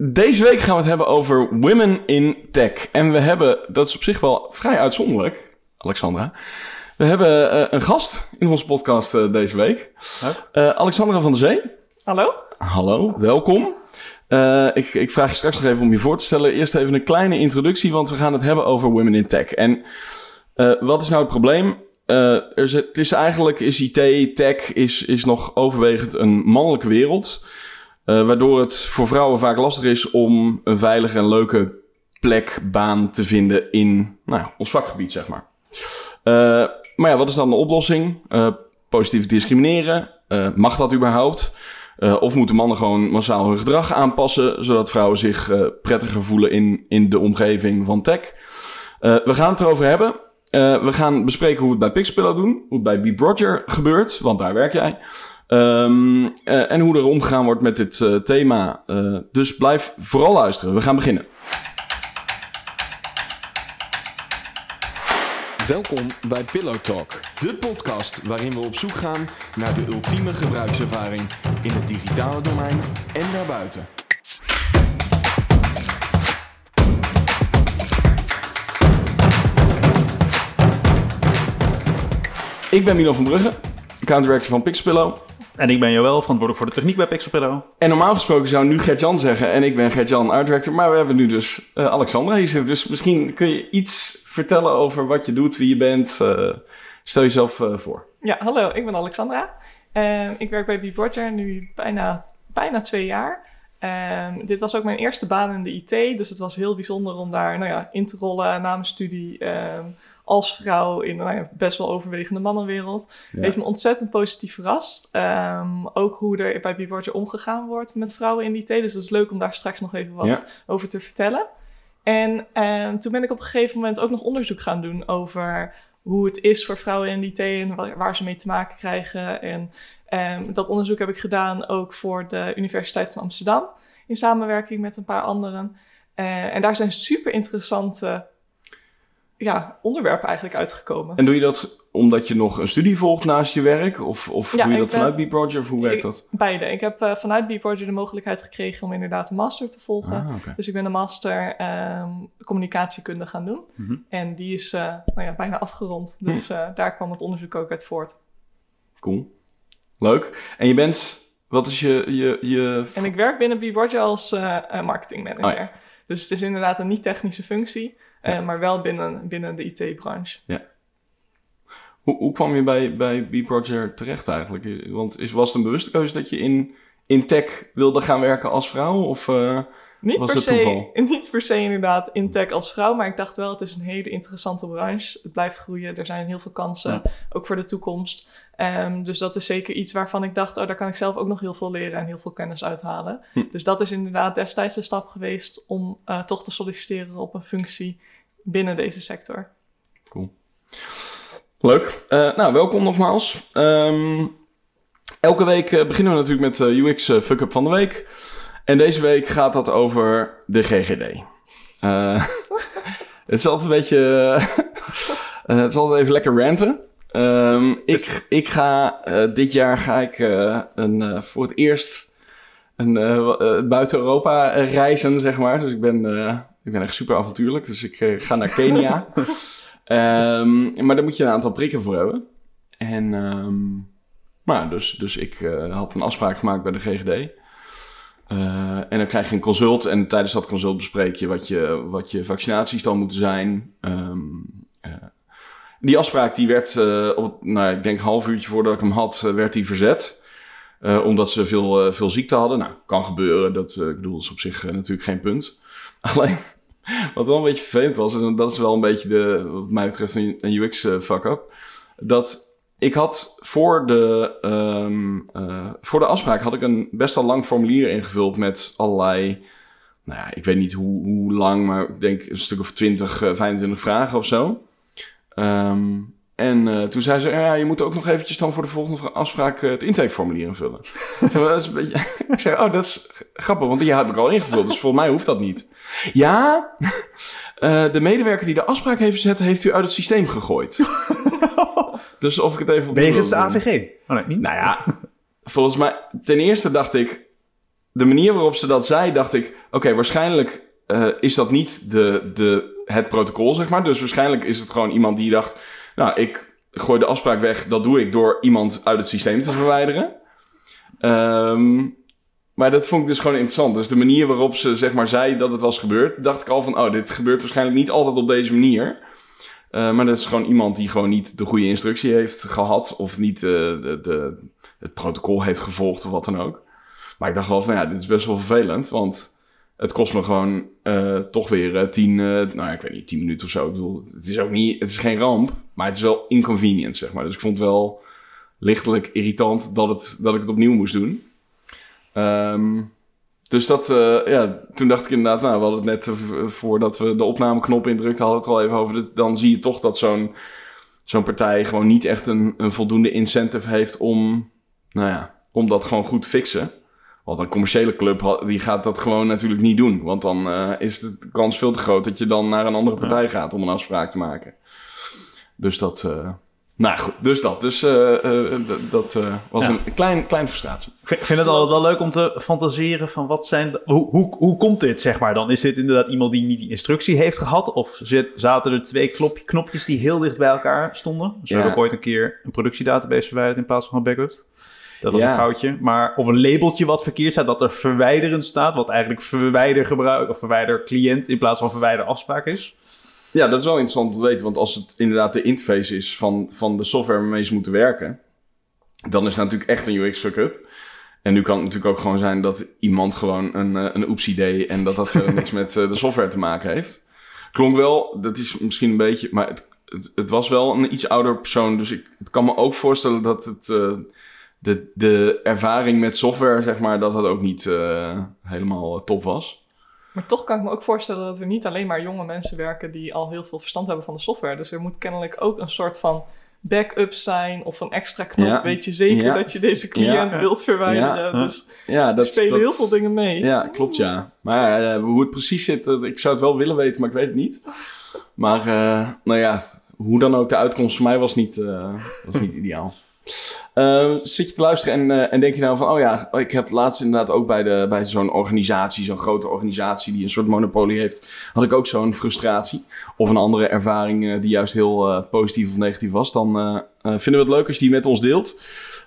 Deze week gaan we het hebben over women in tech. En we hebben, dat is op zich wel vrij uitzonderlijk, Alexandra. We hebben uh, een gast in onze podcast uh, deze week. Uh, Alexandra van der Zee. Hallo. Hallo, welkom. ik, ik, vraag je straks nog even om je voor te stellen. Eerst even een kleine introductie, want we gaan het hebben over women in tech. En wat is nou het probleem? er is, het is eigenlijk, is IT, tech, is, is nog overwegend een mannelijke wereld. Uh, waardoor het voor vrouwen vaak lastig is om een veilige en leuke plek, baan te vinden in nou, ons vakgebied, zeg maar. Uh, maar ja, wat is dan de oplossing? Uh, positief discrimineren. mag dat überhaupt? of moeten mannen gewoon massaal hun gedrag aanpassen, zodat vrouwen zich prettiger voelen in, in de omgeving van tech? we gaan het erover hebben. we gaan bespreken hoe we het bij Pixpillow doen, hoe het bij Be Roger gebeurt, want daar werk jij. Um, uh, en hoe er omgegaan wordt met dit uh, thema. Uh, dus blijf vooral luisteren. We gaan beginnen. Welkom bij Pillow Talk, de podcast waarin we op zoek gaan naar de ultieme gebruikservaring in het digitale domein en daarbuiten. Ik ben Milo van Brugge, account director van Pixpillow. En ik ben Joël, verantwoordelijk voor de techniek bij Pixelpillow. En normaal gesproken zou nu Gert-Jan zeggen en ik ben Gert-Jan, art director. Maar we hebben nu dus uh, Alexandra hier zitten. Dus misschien kun je iets vertellen over wat je doet, wie je bent. Uh, stel jezelf uh, voor. Ja, hallo, ik ben Alexandra. ik werk bij BeBroger nu bijna, bijna twee jaar. Um, dit was ook mijn eerste baan in de IT, dus het was heel bijzonder om daar nou ja, in te rollen na mijn studie. Um, als vrouw in een nou best wel overwegende mannenwereld. Heeft me ontzettend positief verrast. Um, ook hoe er bij Biborger omgegaan wordt met vrouwen in die IT. Dus het is leuk om daar straks nog even wat over te vertellen. En um, toen ben ik op een gegeven moment ook nog onderzoek gaan doen over hoe het is voor vrouwen in die IT en waar, ze mee te maken krijgen. En um, dat onderzoek heb ik gedaan ook voor de Universiteit van Amsterdam in samenwerking met een paar anderen. Uh, en daar zijn super interessante ja, onderwerp eigenlijk uitgekomen. En doe je dat omdat je nog een studie volgt naast je werk? Of, of doe je dat vanuit B-Project of hoe werkt dat? Beide. Ik heb uh, vanuit B-Project de mogelijkheid gekregen om inderdaad een master te volgen. Ah, okay. Dus ik ben een master um, communicatiekunde gaan doen. Mm -hmm. En die is uh, nou ja, bijna afgerond. Dus uh, daar kwam het onderzoek ook uit voort. Cool. Leuk. En je bent... Wat is je... je, je... En ik werk binnen B-Project als marketingmanager. Oh, ja. Dus het is inderdaad een niet-technische functie... Uh, maar wel binnen, binnen de IT-branche. Ja. Hoe, hoe kwam je bij, bij B-Project terecht eigenlijk? Want is, was het een bewuste keuze dat je in, in tech wilde gaan werken als vrouw? Of uh, niet was per het toeval? Se, niet per se inderdaad in tech als vrouw, maar ik dacht wel, het is een hele interessante branche. Het blijft groeien, er zijn heel veel kansen, ja. ook voor de toekomst. Um, dus dat is zeker iets waarvan ik dacht, oh, daar kan ik zelf ook nog heel veel leren en heel veel kennis uithalen. Hm. Dus dat is inderdaad destijds de stap geweest om uh, toch te solliciteren op een functie binnen deze sector. Cool. Leuk. Uh, nou, welkom nogmaals. Um, elke week uh, beginnen we natuurlijk met UX Fuck-up van de week. En deze week gaat dat over de GGD. het is altijd een beetje... het is altijd even lekker ranten. Um, ik, ik ga... dit jaar ga ik een, voor het eerst een, buiten Europa reizen, zeg maar. Dus ik ben ik ben echt super avontuurlijk, dus ik ga naar Kenia. um, maar daar moet je een aantal prikken voor hebben. En um, maar dus, dus ik had een afspraak gemaakt bij de GGD. Uh, eh, en dan krijg je een consult en tijdens dat consult bespreek je wat je, wat je vaccinaties dan moeten zijn. Um, die afspraak die werd, op, nou, ik denk half uurtje voordat ik hem had, werd die verzet. omdat ze veel, veel ziekte hadden. Nou, kan gebeuren. Dat, ik bedoel, is op zich natuurlijk geen punt. Alleen, wat wel een beetje vervelend was, en dat is wel een beetje de, wat mij betreft een, UX-fuck-up, eh, dat ik had voor de, uh, voor de afspraak had ik een best wel lang formulier ingevuld met allerlei, nou ja, ik weet niet hoe, hoe lang, maar ik denk een stuk of 20, 25 eh, vragen of zo. Um, en uh, toen zei ze, ja, je moet ook nog eventjes dan voor de volgende afspraak uh, het intakeformulier invullen. dat is een beetje... ik zei, oh, dat is grappig, want die heb ik al ingevuld, dus volgens mij hoeft dat niet. Ja, uh, de medewerker die de afspraak heeft gezet, heeft u uit het systeem gegooid. dus of ik het even... Wegens de AVG? Oh nee, niet? Nou ja, volgens mij... Ten eerste dacht ik, de manier waarop ze dat zei, dacht ik... Oké, waarschijnlijk eh, is dat niet de, de, het protocol, zeg maar. Dus waarschijnlijk is het gewoon iemand die dacht... Nou, ik gooi de afspraak weg. Dat doe ik door iemand uit het systeem te verwijderen. Ehm, maar dat vond ik dus gewoon interessant. Dus de manier waarop ze zeg maar zei dat het was gebeurd... dacht ik al van... Oh, dit gebeurt waarschijnlijk niet altijd op deze manier... Uh, maar dat is gewoon iemand die gewoon niet de goede instructie heeft gehad. Of niet de, de, het protocol heeft gevolgd of wat dan ook. Maar ik dacht wel van ja, dit is best wel vervelend. Want het kost me gewoon uh, toch weer tien, nou ja, ik weet niet, tien minuten of zo. Ik bedoel, het is ook niet, het is geen ramp. Maar het is wel inconvenient, zeg maar. Dus ik vond het wel lichtelijk irritant dat, het, dat ik het opnieuw moest doen. Um, dus dat, ja, toen dacht ik inderdaad, nou, we hadden het net voordat we de opnameknop indrukten, hadden we het al even over. Dus dan zie je toch dat zo'n zo'n partij gewoon niet echt een, een voldoende incentive heeft om, nou ja, om dat gewoon goed te fixen. Want een commerciële club die gaat dat gewoon natuurlijk niet doen. Want dan uh, is de kans veel te groot dat je dan naar een andere partij ja. gaat om een afspraak te maken. Dus dat, nou goed, dus dat. Dus uh, dat was ja. een klein, kleine frustratie. Ik vind het altijd wel leuk om te fantaseren van wat zijn... De, hoe, hoe, hoe komt dit, zeg maar dan? Is dit inderdaad iemand die niet die instructie heeft gehad? Of zit, zaten er twee knopjes die heel dicht bij elkaar stonden? Zo ja. heb ik ooit een keer een productiedatabase verwijderd in plaats van een backup. Dat was ja. een foutje. Maar of een labeltje wat verkeerd staat, dat er verwijderen staat. Wat eigenlijk verwijder gebruik of verwijder cliënt in plaats van verwijder afspraak is. Ja, dat is wel interessant om te weten. Want als het inderdaad de interface is van, van de software waarmee ze moeten werken, dan is het natuurlijk echt een UX fuck-up. En nu kan het natuurlijk ook gewoon zijn dat iemand gewoon een, een oepsie deed en dat dat verder niks met de software te maken heeft. Klonk wel, dat is misschien een beetje, maar het, het, het was wel een iets ouder persoon. Dus ik het kan me ook voorstellen dat het, uh, de, de ervaring met software, zeg maar, dat dat ook niet uh, helemaal top was. Maar toch kan ik me ook voorstellen dat er niet alleen maar jonge mensen werken die al heel veel verstand hebben van de software. Dus er moet kennelijk ook een soort van backup zijn of een extra knop. Ja. Weet je zeker ja. dat je deze cliënt ja. wilt verwijderen. Dus ja, dat, er spelen dat, heel veel dingen mee. Ja, klopt ja. Maar uh, hoe het precies zit, uh, ik zou het wel willen weten, maar ik weet het niet. Maar uh, nou ja, hoe dan ook, de uitkomst voor mij was niet, was niet ideaal. Uh, zit je te luisteren en, uh, en denk je nou van, oh ja, ik heb laatst inderdaad ook bij, de, bij zo'n organisatie, zo'n grote organisatie die een soort monopolie heeft, had ik ook zo'n frustratie. Of een andere ervaring uh, die juist heel uh, positief of negatief was. Dan vinden we het leuk als je die met ons deelt.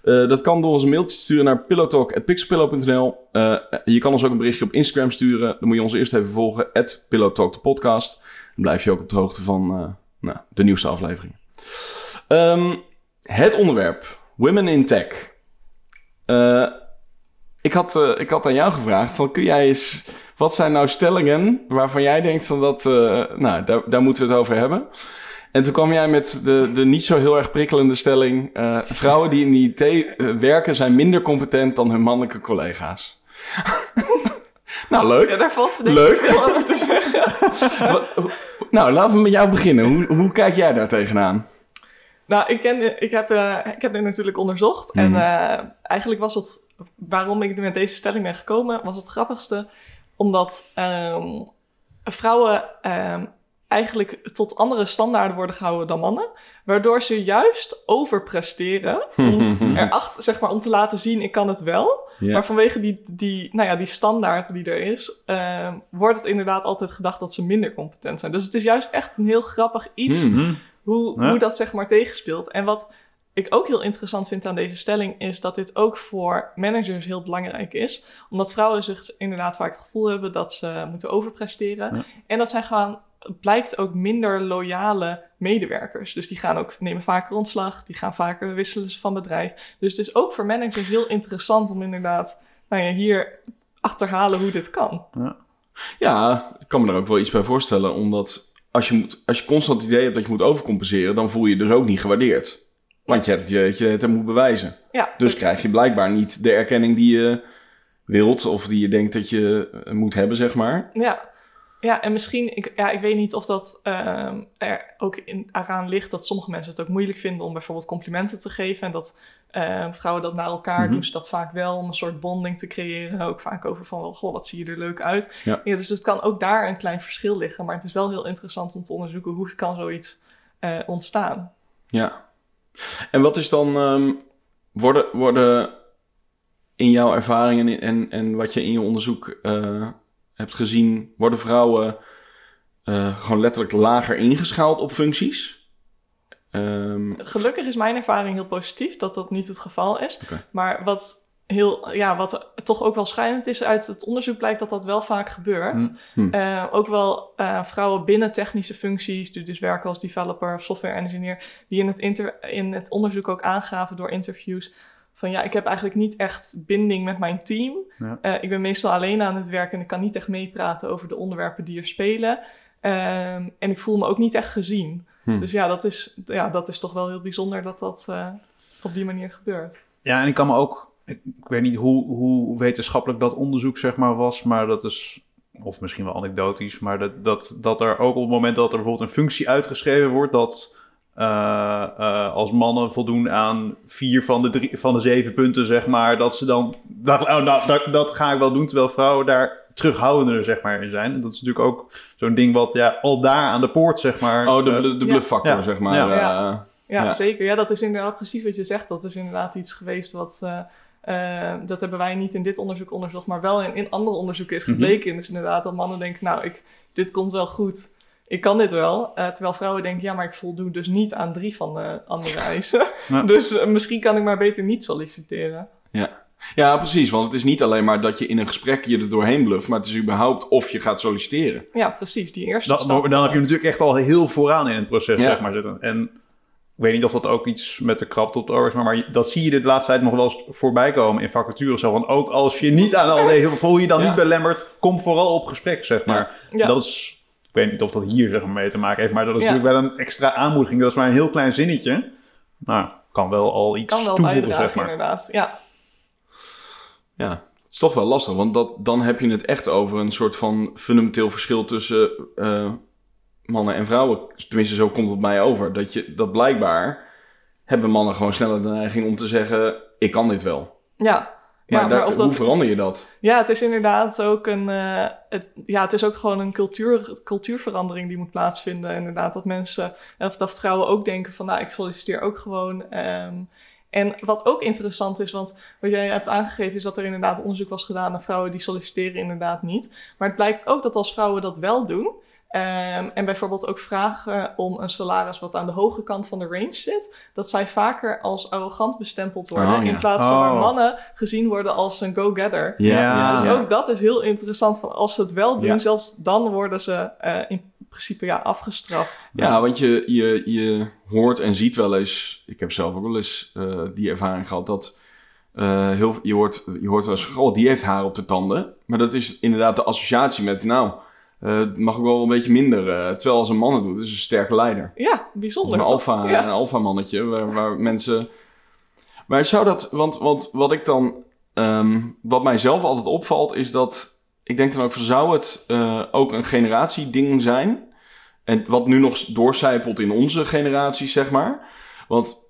dat kan door ons een mailtje te sturen naar pillowtalk.pixelpillow.nl. je kan ons ook een berichtje op Instagram sturen. Dan moet je ons eerst even volgen, at Pillowtalk de podcast. Dan blijf je ook op de hoogte van nou, de nieuwste afleveringen. Um, het onderwerp Women in Tech. Uh, ik, had, uh, ik had aan jou gevraagd: van, kun jij eens. Wat zijn nou stellingen waarvan jij denkt van dat. Uh, nou, daar, daar moeten we het over hebben. En toen kwam jij met de, de niet zo heel erg prikkelende stelling: vrouwen die in de IT werken zijn minder competent dan hun mannelijke collega's. nou, leuk. Ja, daar valt leuk. veel over te zeggen. nou, laten we met jou beginnen. Hoe, hoe kijk jij daar tegenaan? Nou, ik, ken, ik, heb, uh, ik heb dit natuurlijk onderzocht. Mm. En uh, eigenlijk was het, waarom ik met deze stelling ben gekomen, was het grappigste. Omdat um, vrouwen um, eigenlijk tot andere standaarden worden gehouden dan mannen. Waardoor ze juist overpresteren. Om, erachter, zeg maar, om te laten zien, ik kan het wel. Yeah. Maar vanwege die, die, nou ja, die standaard die er is, uh, wordt het inderdaad altijd gedacht dat ze minder competent zijn. Dus het is juist echt een heel grappig iets. Mm -hmm. Hoe, ja. hoe dat zeg maar tegenspeelt. En wat ik ook heel interessant vind aan deze stelling is dat dit ook voor managers heel belangrijk is. Omdat vrouwen zich inderdaad vaak het gevoel hebben dat ze moeten overpresteren. Ja. En dat zijn gewoon, blijkt ook minder loyale medewerkers. Dus die gaan ook, nemen vaker ontslag, die gaan vaker wisselen ze van bedrijf. Dus het is ook voor managers heel interessant om inderdaad nou ja, hier achterhalen hoe dit kan. Ja. ja, ik kan me er ook wel iets bij voorstellen, omdat als je, moet, als je constant het idee hebt dat je moet overcompenseren, dan voel je je dus ook niet gewaardeerd. Want je hebt je, je het moet bewijzen. Ja, dus krijg je blijkbaar niet de erkenning die je wilt of die je denkt dat je moet hebben, zeg maar. Ja, ja en misschien, ik, ja, ik weet niet of dat uh, er ook in, eraan ligt dat sommige mensen het ook moeilijk vinden om bijvoorbeeld complimenten te geven. En dat uh, vrouwen dat naar elkaar mm -hmm. doen, ze dat vaak wel om een soort bonding te creëren. Ook vaak over van, goh, wat zie je er leuk uit. Ja. ja. dus het kan ook daar een klein verschil liggen. Maar het is wel heel interessant om te onderzoeken hoe kan zoiets uh, ontstaan. Ja. En wat is dan, um, worden, worden in jouw ervaring en, en, en wat je in je onderzoek eh, hebt gezien, worden vrouwen eh, gewoon letterlijk lager ingeschaald op functies? Ehm, Gelukkig is mijn ervaring heel positief dat dat niet het geval is. Maar wat, heel, ja, wat toch ook wel schijnend is uit het onderzoek blijkt dat dat wel vaak gebeurt. Hm. Hm. Eh, ook wel eh, vrouwen binnen technische functies, die dus werken als developer of software engineer, die in het, inter in het onderzoek ook aangaven door interviews van ja, ik heb eigenlijk niet echt binding met mijn team. Ja. Eh, ik ben meestal alleen aan het werken en ik kan niet echt meepraten over de onderwerpen die er spelen. Ehm, en ik voel me ook niet echt gezien. Hm. Dus ja dat, is, ja, dat is toch wel heel bijzonder dat dat eh, op die manier gebeurt. Ja, en ik kan me ook... Ik, ik weet niet hoe, hoe wetenschappelijk dat onderzoek zeg maar was, maar dat is... Of misschien wel anekdotisch, maar dat, dat, dat er ook op het moment dat er bijvoorbeeld een functie uitgeschreven wordt, dat eh, eh, als mannen voldoen aan vier van de, drie, van de zeven punten, zeg maar, dat ze dan... Dat, oh, nou, dat, dat ga ik wel doen, terwijl vrouwen daar terughoudender zeg maar in zijn. En dat is natuurlijk ook zo'n ding wat ja, al daar aan de poort zeg maar... oh, de, eh, de, bluffactor, Ja. zeg maar. Ja. eh, Ja. Ja, Ja. zeker. Ja, dat is inderdaad precies wat je zegt. Dat is inderdaad iets geweest wat... dat hebben wij niet in dit onderzoek onderzocht, maar wel in, in andere onderzoeken is Mhm. gebleken. Dus inderdaad dat mannen denken, nou, ik, dit komt wel goed. Ik kan dit wel. Eh, terwijl vrouwen denken, ja, maar ik voldoe dus niet aan drie van de andere eisen. Ja. Dus eh, misschien kan ik maar beter niet solliciteren. Ja, precies. Want het is niet alleen maar dat je in een gesprek je er doorheen bluft, maar het is überhaupt of je gaat solliciteren. Ja, precies. Die eerste Dan, stap. dan heb je natuurlijk echt al heel vooraan in het proces, Ja. zeg maar, zitten. En ik weet niet of dat ook iets met de krapte op de oor is, maar, maar dat zie je de laatste tijd nog wel eens voorbij komen in vacatures. Zo van, ook als je niet aan al deze, voel je je dan Ja. niet belemmerd, kom vooral op gesprek, zeg maar. Ja. Dat is, ik weet niet of dat hier zeg maar, mee te maken heeft, maar dat is Ja. natuurlijk wel een extra aanmoediging. Dat is maar een heel klein zinnetje. Nou, kan wel al iets kan wel toevoegen, zeg maar. inderdaad. Ja, Ja, het is toch wel lastig, want dat, dan heb je het echt over een soort van fundamenteel verschil tussen eh, mannen en vrouwen. Tenminste, zo komt het mij over. Dat, je, dat blijkbaar hebben mannen gewoon sneller de neiging om te zeggen, ik kan dit wel. ja. Maar, ja, maar of hoe dat verander je dat? Ja, het is inderdaad ook een. eh, het, ja, het is ook gewoon een cultuur, cultuurverandering die moet plaatsvinden. Inderdaad, dat mensen, of dat vrouwen ook denken van, nou, ik solliciteer ook gewoon. ehm. en wat ook interessant is, want wat jij hebt aangegeven, is dat er inderdaad onderzoek was gedaan naar vrouwen die solliciteren inderdaad niet. Maar het blijkt ook dat als vrouwen dat wel doen. Ehm, en bijvoorbeeld ook vragen om een salaris wat aan de hoge kant van de range zit, dat zij vaker als arrogant bestempeld worden. Oh, ja. In plaats van waar Oh. mannen gezien worden als een go-getter. Ja, Dus ook dat is heel interessant. Van als ze het wel doen, Ja. zelfs dan worden ze eh, in principe ja, afgestraft. Ja, want je, je, je hoort en ziet wel eens, ik heb zelf ook wel eens eh, die ervaring gehad, dat eh, heel, je, hoort, je hoort wel eens, oh, die heeft haar op de tanden. Maar dat is inderdaad de associatie met, nou, het mag ook wel een beetje minder. eh, terwijl als een man het doet, is een sterke leider. Ja, bijzonder. Een alfa, Ja. een alfa mannetje, waar, waar mensen... Maar zou dat, want, want wat ik dan, ehm, wat mij zelf altijd opvalt, is dat, ik denk dan ook van, zou het eh, ook een generatieding zijn? En wat nu nog doorcijpelt in onze generatie, zeg maar. Want,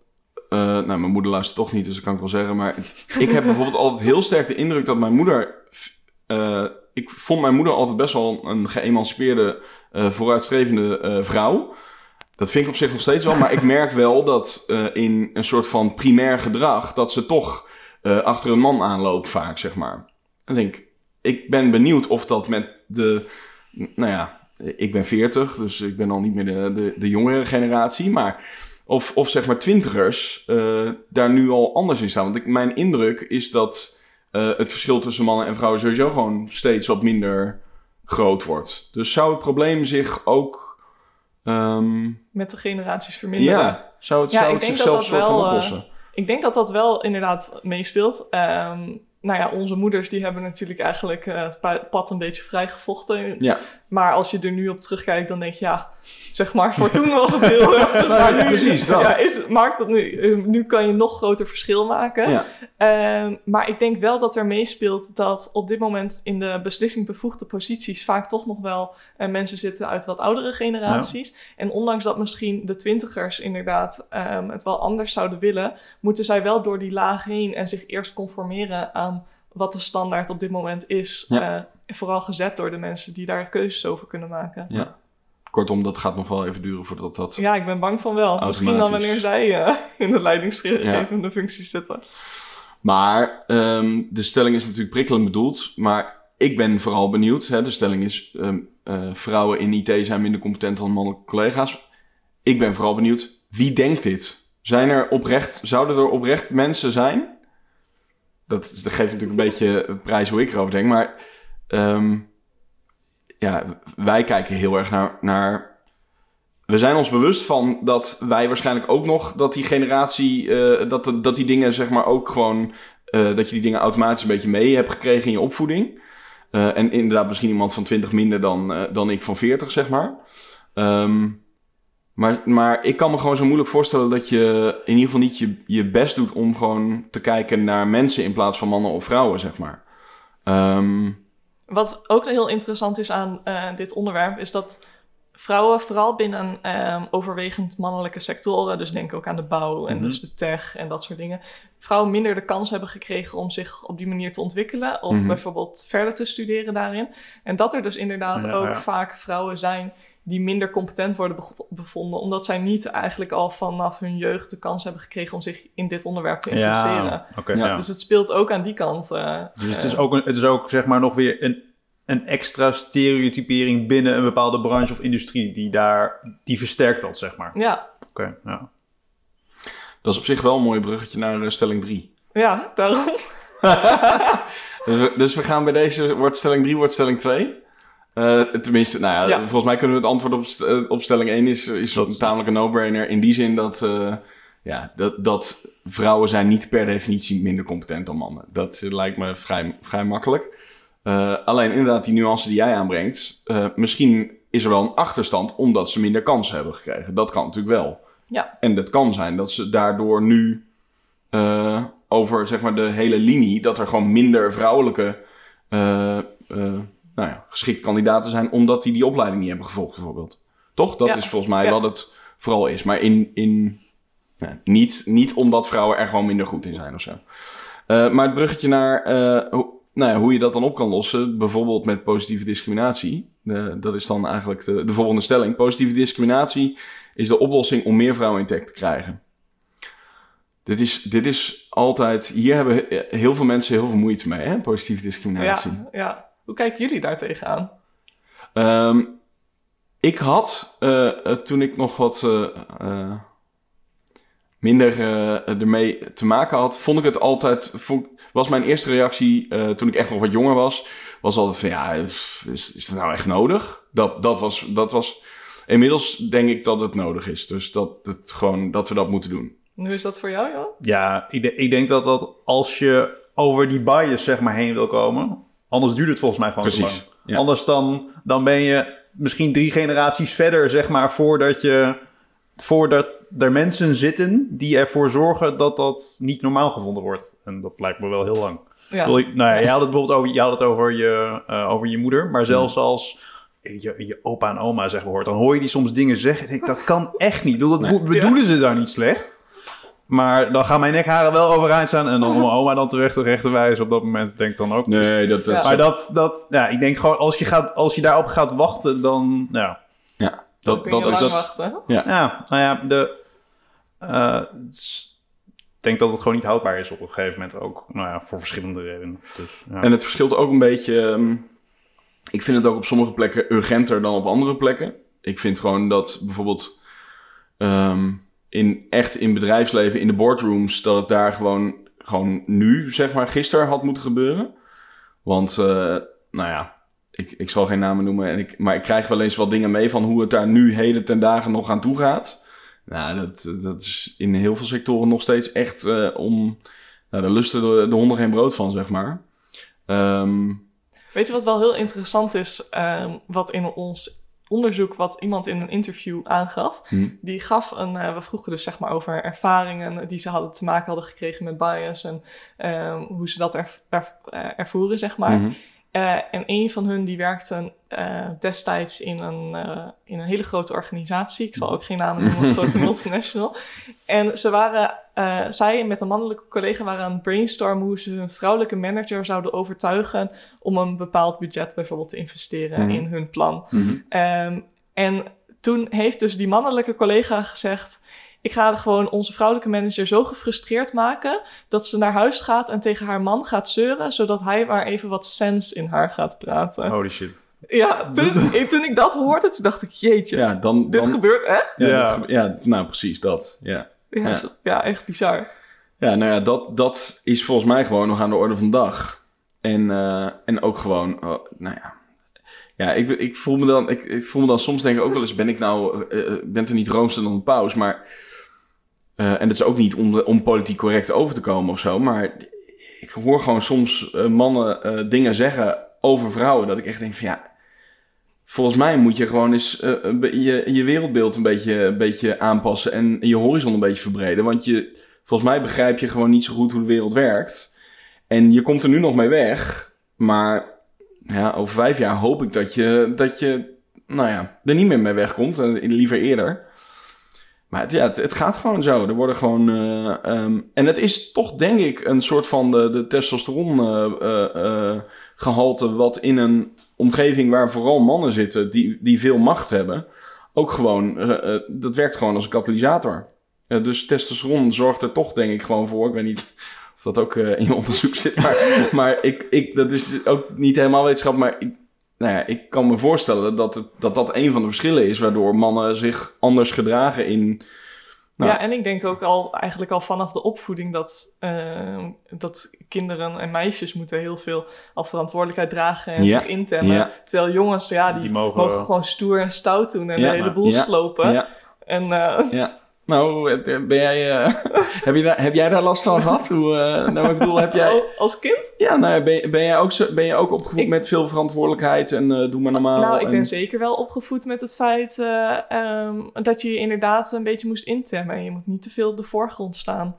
nou, mijn moeder luistert toch niet, dus dat kan ik wel zeggen. Maar ik heb bijvoorbeeld altijd heel sterk de indruk dat mijn moeder... ik vond mijn moeder altijd best wel een geëmancipeerde, eh, vooruitstrevende eh, vrouw. Dat vind ik op zich nog steeds wel. Maar ik merk wel dat eh, in een soort van primair gedrag... dat ze toch achter een man aanloopt vaak, zeg maar. En ik denk, ik ben benieuwd of dat met de... Nou ja, ik ben 40, dus ik ben al niet meer de, de, de jongere generatie. Maar of, of zeg maar twintigers daar nu al anders in staan. Want ik, mijn indruk is dat eh, het verschil tussen mannen en vrouwen sowieso gewoon steeds wat minder groot wordt. Dus zou het probleem zich ook... ehm, Met de generaties verminderen. ja, zou het, Ja, zou het zichzelf dat dat wel, eh, oplossen? Ik denk dat dat wel inderdaad meespeelt. Ehm, nou ja, onze moeders die hebben natuurlijk eigenlijk eh, het pa- pad een beetje vrijgevochten. Ja. Maar als je er nu op terugkijkt, dan denk je, ja, zeg maar, voor toen was het heel heftig. Maar nu, precies dat. Ja, is, maakt dat nu, nu kan je nog groter verschil maken. Ja. Ehm, maar ik denk wel dat er meespeelt dat op dit moment in de beslissingbevoegde posities vaak toch nog wel eh, mensen zitten uit wat oudere generaties. En ondanks dat misschien de twintigers inderdaad ehm, het wel anders zouden willen, moeten zij wel door die laag heen en zich eerst conformeren aan wat de standaard op dit moment is. Ja. eh, vooral gezet door de mensen die daar keuzes over kunnen maken. Kortom, dat gaat nog wel even duren voordat dat... Ja, ik ben bang van wel. Misschien dan wanneer zij eh, in de leidinggevende functies zitten. Maar ehm, de stelling is natuurlijk prikkelend bedoeld. Maar ik ben vooral benieuwd. Hè, de stelling is: eh, vrouwen in IT zijn minder competent dan mannelijke collega's. Ik ben vooral benieuwd: wie denkt dit? Zijn er oprecht, zouden er oprecht mensen zijn? Dat, geeft natuurlijk een beetje prijs hoe ik erover denk. Maar ehm, ja, wij kijken heel erg naar, naar. We zijn ons bewust van dat wij waarschijnlijk ook nog dat die generatie, eh, dat, dat die dingen zeg maar ook gewoon, eh, dat je die dingen automatisch een beetje mee hebt gekregen in je opvoeding. Eh, en inderdaad misschien iemand van 20 minder dan, dan ik van 40, zeg maar. Ehm, maar, maar ik kan me gewoon zo moeilijk voorstellen dat je in ieder geval niet je, je best doet om gewoon te kijken naar mensen in plaats van mannen of vrouwen, zeg maar. Ehm, Wat ook heel interessant is aan eh, dit onderwerp, is dat vrouwen vooral binnen ehm, overwegend mannelijke sectoren, dus denk ook aan de bouw en Mhm. dus de tech en dat soort dingen, vrouwen minder de kans hebben gekregen om zich op die manier te ontwikkelen of Mhm. bijvoorbeeld verder te studeren daarin. En dat er dus inderdaad Ja, ook ja. vaak vrouwen zijn die minder competent worden bev- bevonden, omdat zij niet eigenlijk al vanaf hun jeugd de kans hebben gekregen om zich in dit onderwerp te interesseren. Ja, ja. Dus het speelt ook aan die kant. eh, Dus het is eh, ook, een, het is ook zeg maar nog weer een, een extra stereotypering binnen een bepaalde branche of industrie die daar, die versterkt dat zeg maar. ja, Oké, ja. dat is op zich wel een mooi bruggetje naar eh, stelling 3. ja, daarom. Dus we, dus we gaan bij deze, wordt stelling 3, wordt stelling 2. Eh, tenminste, nou ja, Ja. volgens mij kunnen we het antwoord op, st- eh, op stelling 1 is, is Dat een tamelijk een no-brainer. In die zin dat, eh, ja, dat, dat vrouwen zijn niet per definitie minder competent dan mannen. Dat lijkt me vrij, vrij makkelijk. Eh, alleen inderdaad, die nuance die jij aanbrengt. eh, misschien is er wel een achterstand omdat ze minder kansen hebben gekregen. Dat kan natuurlijk wel. Ja. En dat kan zijn dat ze daardoor nu eh, over zeg maar, de hele linie, dat er gewoon minder vrouwelijke eh, eh, nou ja, geschikte kandidaten zijn, omdat die die opleiding niet hebben gevolgd, bijvoorbeeld. Toch? Dat Ja. is volgens mij wat het vooral is. Maar in, in, niet, niet omdat vrouwen er gewoon minder goed in zijn of zo. Eh, maar het bruggetje naar eh, hoe, nou ja, hoe je dat dan op kan lossen, bijvoorbeeld met positieve discriminatie. Dat is dan eigenlijk de, de volgende stelling. Positieve discriminatie is de oplossing om meer vrouwen in tech te krijgen. Dit is, dit is altijd. Hier hebben he- heel veel mensen heel veel moeite mee, hè? Positieve discriminatie. Ja, ja. Hoe kijken jullie daar tegenaan? Ehm, ik had, eh, eh, toen ik nog wat eh, minder eh, ermee te maken had, vond ik het altijd, vond, was mijn eerste reactie eh, toen ik echt nog wat jonger was, was altijd van ja, is, is het nou echt nodig? Dat, dat, was, dat was, inmiddels denk ik dat het nodig is. Dus dat, het gewoon, dat we dat moeten doen. En hoe is dat voor jou, joh? Ja, ik, de- ik denk dat dat als je over die bias zeg maar heen wil komen, anders duurt het volgens mij gewoon te lang. Precies. Ja. Anders dan, dan ben je misschien drie generaties verder, zeg maar, voordat je voordat er mensen zitten die ervoor zorgen dat dat niet normaal gevonden wordt. En dat lijkt me wel heel lang. Ja. Wil ik- Nou ja, je had het bijvoorbeeld over, je, had het over, je, eh, over je moeder, maar zelfs als je, je opa en oma zeg maar hoort, dan hoor je die soms dingen zeggen en ik denk, dat kan echt niet. Bedoel, dat Nee. bedoelen ze daar niet slecht. Maar dan gaan mijn nekharen wel overeind staan en dan om mijn oma dan terecht te wijzen op dat moment, denk ik dan ook. Nee, dat, dat, Ja. Maar dat, dat, ja, ik denk gewoon, als je, gaat, als je daarop gaat wachten, dan, ja. ja, Dan dat, kun je dat is dat. wachten. Ja, nou ja, de, eh, is- ik denk dat het gewoon niet houdbaar is op een gegeven moment ook, nou ja, voor verschillende redenen. Dus, ja. En het verschilt ook een beetje. ehm, ik vind het ook op sommige plekken urgenter dan op andere plekken. Ik vind gewoon dat bijvoorbeeld ehm, in, echt in bedrijfsleven, in de boardrooms, dat het daar gewoon, gewoon nu, zeg maar, gisteren had moeten gebeuren. Want, eh, nou ja, ik, ik zal geen namen noemen, en ik, maar ik krijg wel eens wat dingen mee van hoe het daar nu heden ten dagen nog aan toe gaat. Nou, dat, dat is in heel veel sectoren nog steeds echt eh, om. Nou, daar lusten de, de honden geen brood van, zeg maar. Ehm, Weet je wat wel heel interessant is? ehm, wat in ons onderzoek, wat iemand in een interview aangaf. hm, Die gaf een, eh, we vroegen dus zeg maar over ervaringen die ze hadden te maken hadden gekregen met bias en ehm, hoe ze dat erv- eh, ervoeren, zeg maar. mhm. Eh, en een van hun die werkte destijds in een, in een hele grote organisatie. Ik zal ook geen namen noemen, een grote multinational. En ze waren, eh, zij met een mannelijke collega waren aan het brainstormen hoe ze hun vrouwelijke manager zouden overtuigen om een bepaald budget bijvoorbeeld te investeren Mhm. in hun plan. Mhm. Ehm, en toen heeft dus die mannelijke collega gezegd: ik ga gewoon onze vrouwelijke manager zo gefrustreerd maken dat ze naar huis gaat en tegen haar man gaat zeuren, zodat hij maar even wat sens in haar gaat praten. Holy shit. Ja, toen, toen ik dat hoorde, toen dacht ik, jeetje, Ja, dan... dit dan gebeurt echt? ja, ja, nou precies dat. Ja. Ja, Ja. echt bizar. Ja, nou ja, dat, dat is volgens mij gewoon nog aan de orde van de dag. En, eh, en ook gewoon, oh, nou ja. Ja, ik, ik, voel me dan, ik, ik voel me dan soms denk ik ook wel eens, ben ik nou, eh, eh, ben er niet roomster dan een paus, maar, en dat is ook niet om, om politiek correct over te komen of zo, maar ik hoor gewoon soms mannen dingen zeggen over vrouwen, dat ik echt denk van ja, volgens mij moet je gewoon eens eh, je, je wereldbeeld een beetje, een beetje aanpassen en je horizon een beetje verbreden, want je, volgens mij begrijp je gewoon niet zo goed hoe de wereld werkt. En je komt er nu nog mee weg, maar ja, over vijf jaar hoop ik dat je, dat je nou ja, er niet meer mee wegkomt, en liever eerder. Maar het, ja, het, gaat gewoon zo. Er worden gewoon. eh, ehm, en het is toch, denk ik, een soort van de, de testosteron eh, eh, eh, gehalte. wat in een omgeving waar vooral mannen zitten die, die veel macht hebben. ook gewoon. eh, eh, dat werkt gewoon als een katalysator. Eh, dus testosteron zorgt er toch, denk ik, gewoon voor. Ik weet niet of dat ook in je onderzoek zit. Maar, maar ik, ik, dat is ook niet helemaal wetenschap. Maar ik, nou ja, ik kan me voorstellen dat, het, dat dat een van de verschillen is. waardoor mannen zich anders gedragen in. Nou. Ja, en ik denk ook al eigenlijk al vanaf de opvoeding dat, eh, dat kinderen en meisjes moeten heel veel al verantwoordelijkheid dragen en Ja, zich intemmen. ja. Terwijl jongens, ja, die, Die mogen, mogen- gewoon stoer en stout doen en Ja, de hele boel ja, slopen. Ja, En eh, ja. Nou, eh, ben jij, eh, heb, je daar, heb jij daar last van gehad? Hoe, eh, nou, ik bedoel, heb jij... al- als kind? Ja, nou, ben, ben, jij ook zo, ben jij ook opgevoed Ik- met veel verantwoordelijkheid en doe maar normaal? nou, ik ben en- zeker wel opgevoed met het feit ehm, dat je je inderdaad een beetje moest intemmen. En je moet niet te veel op de voorgrond staan.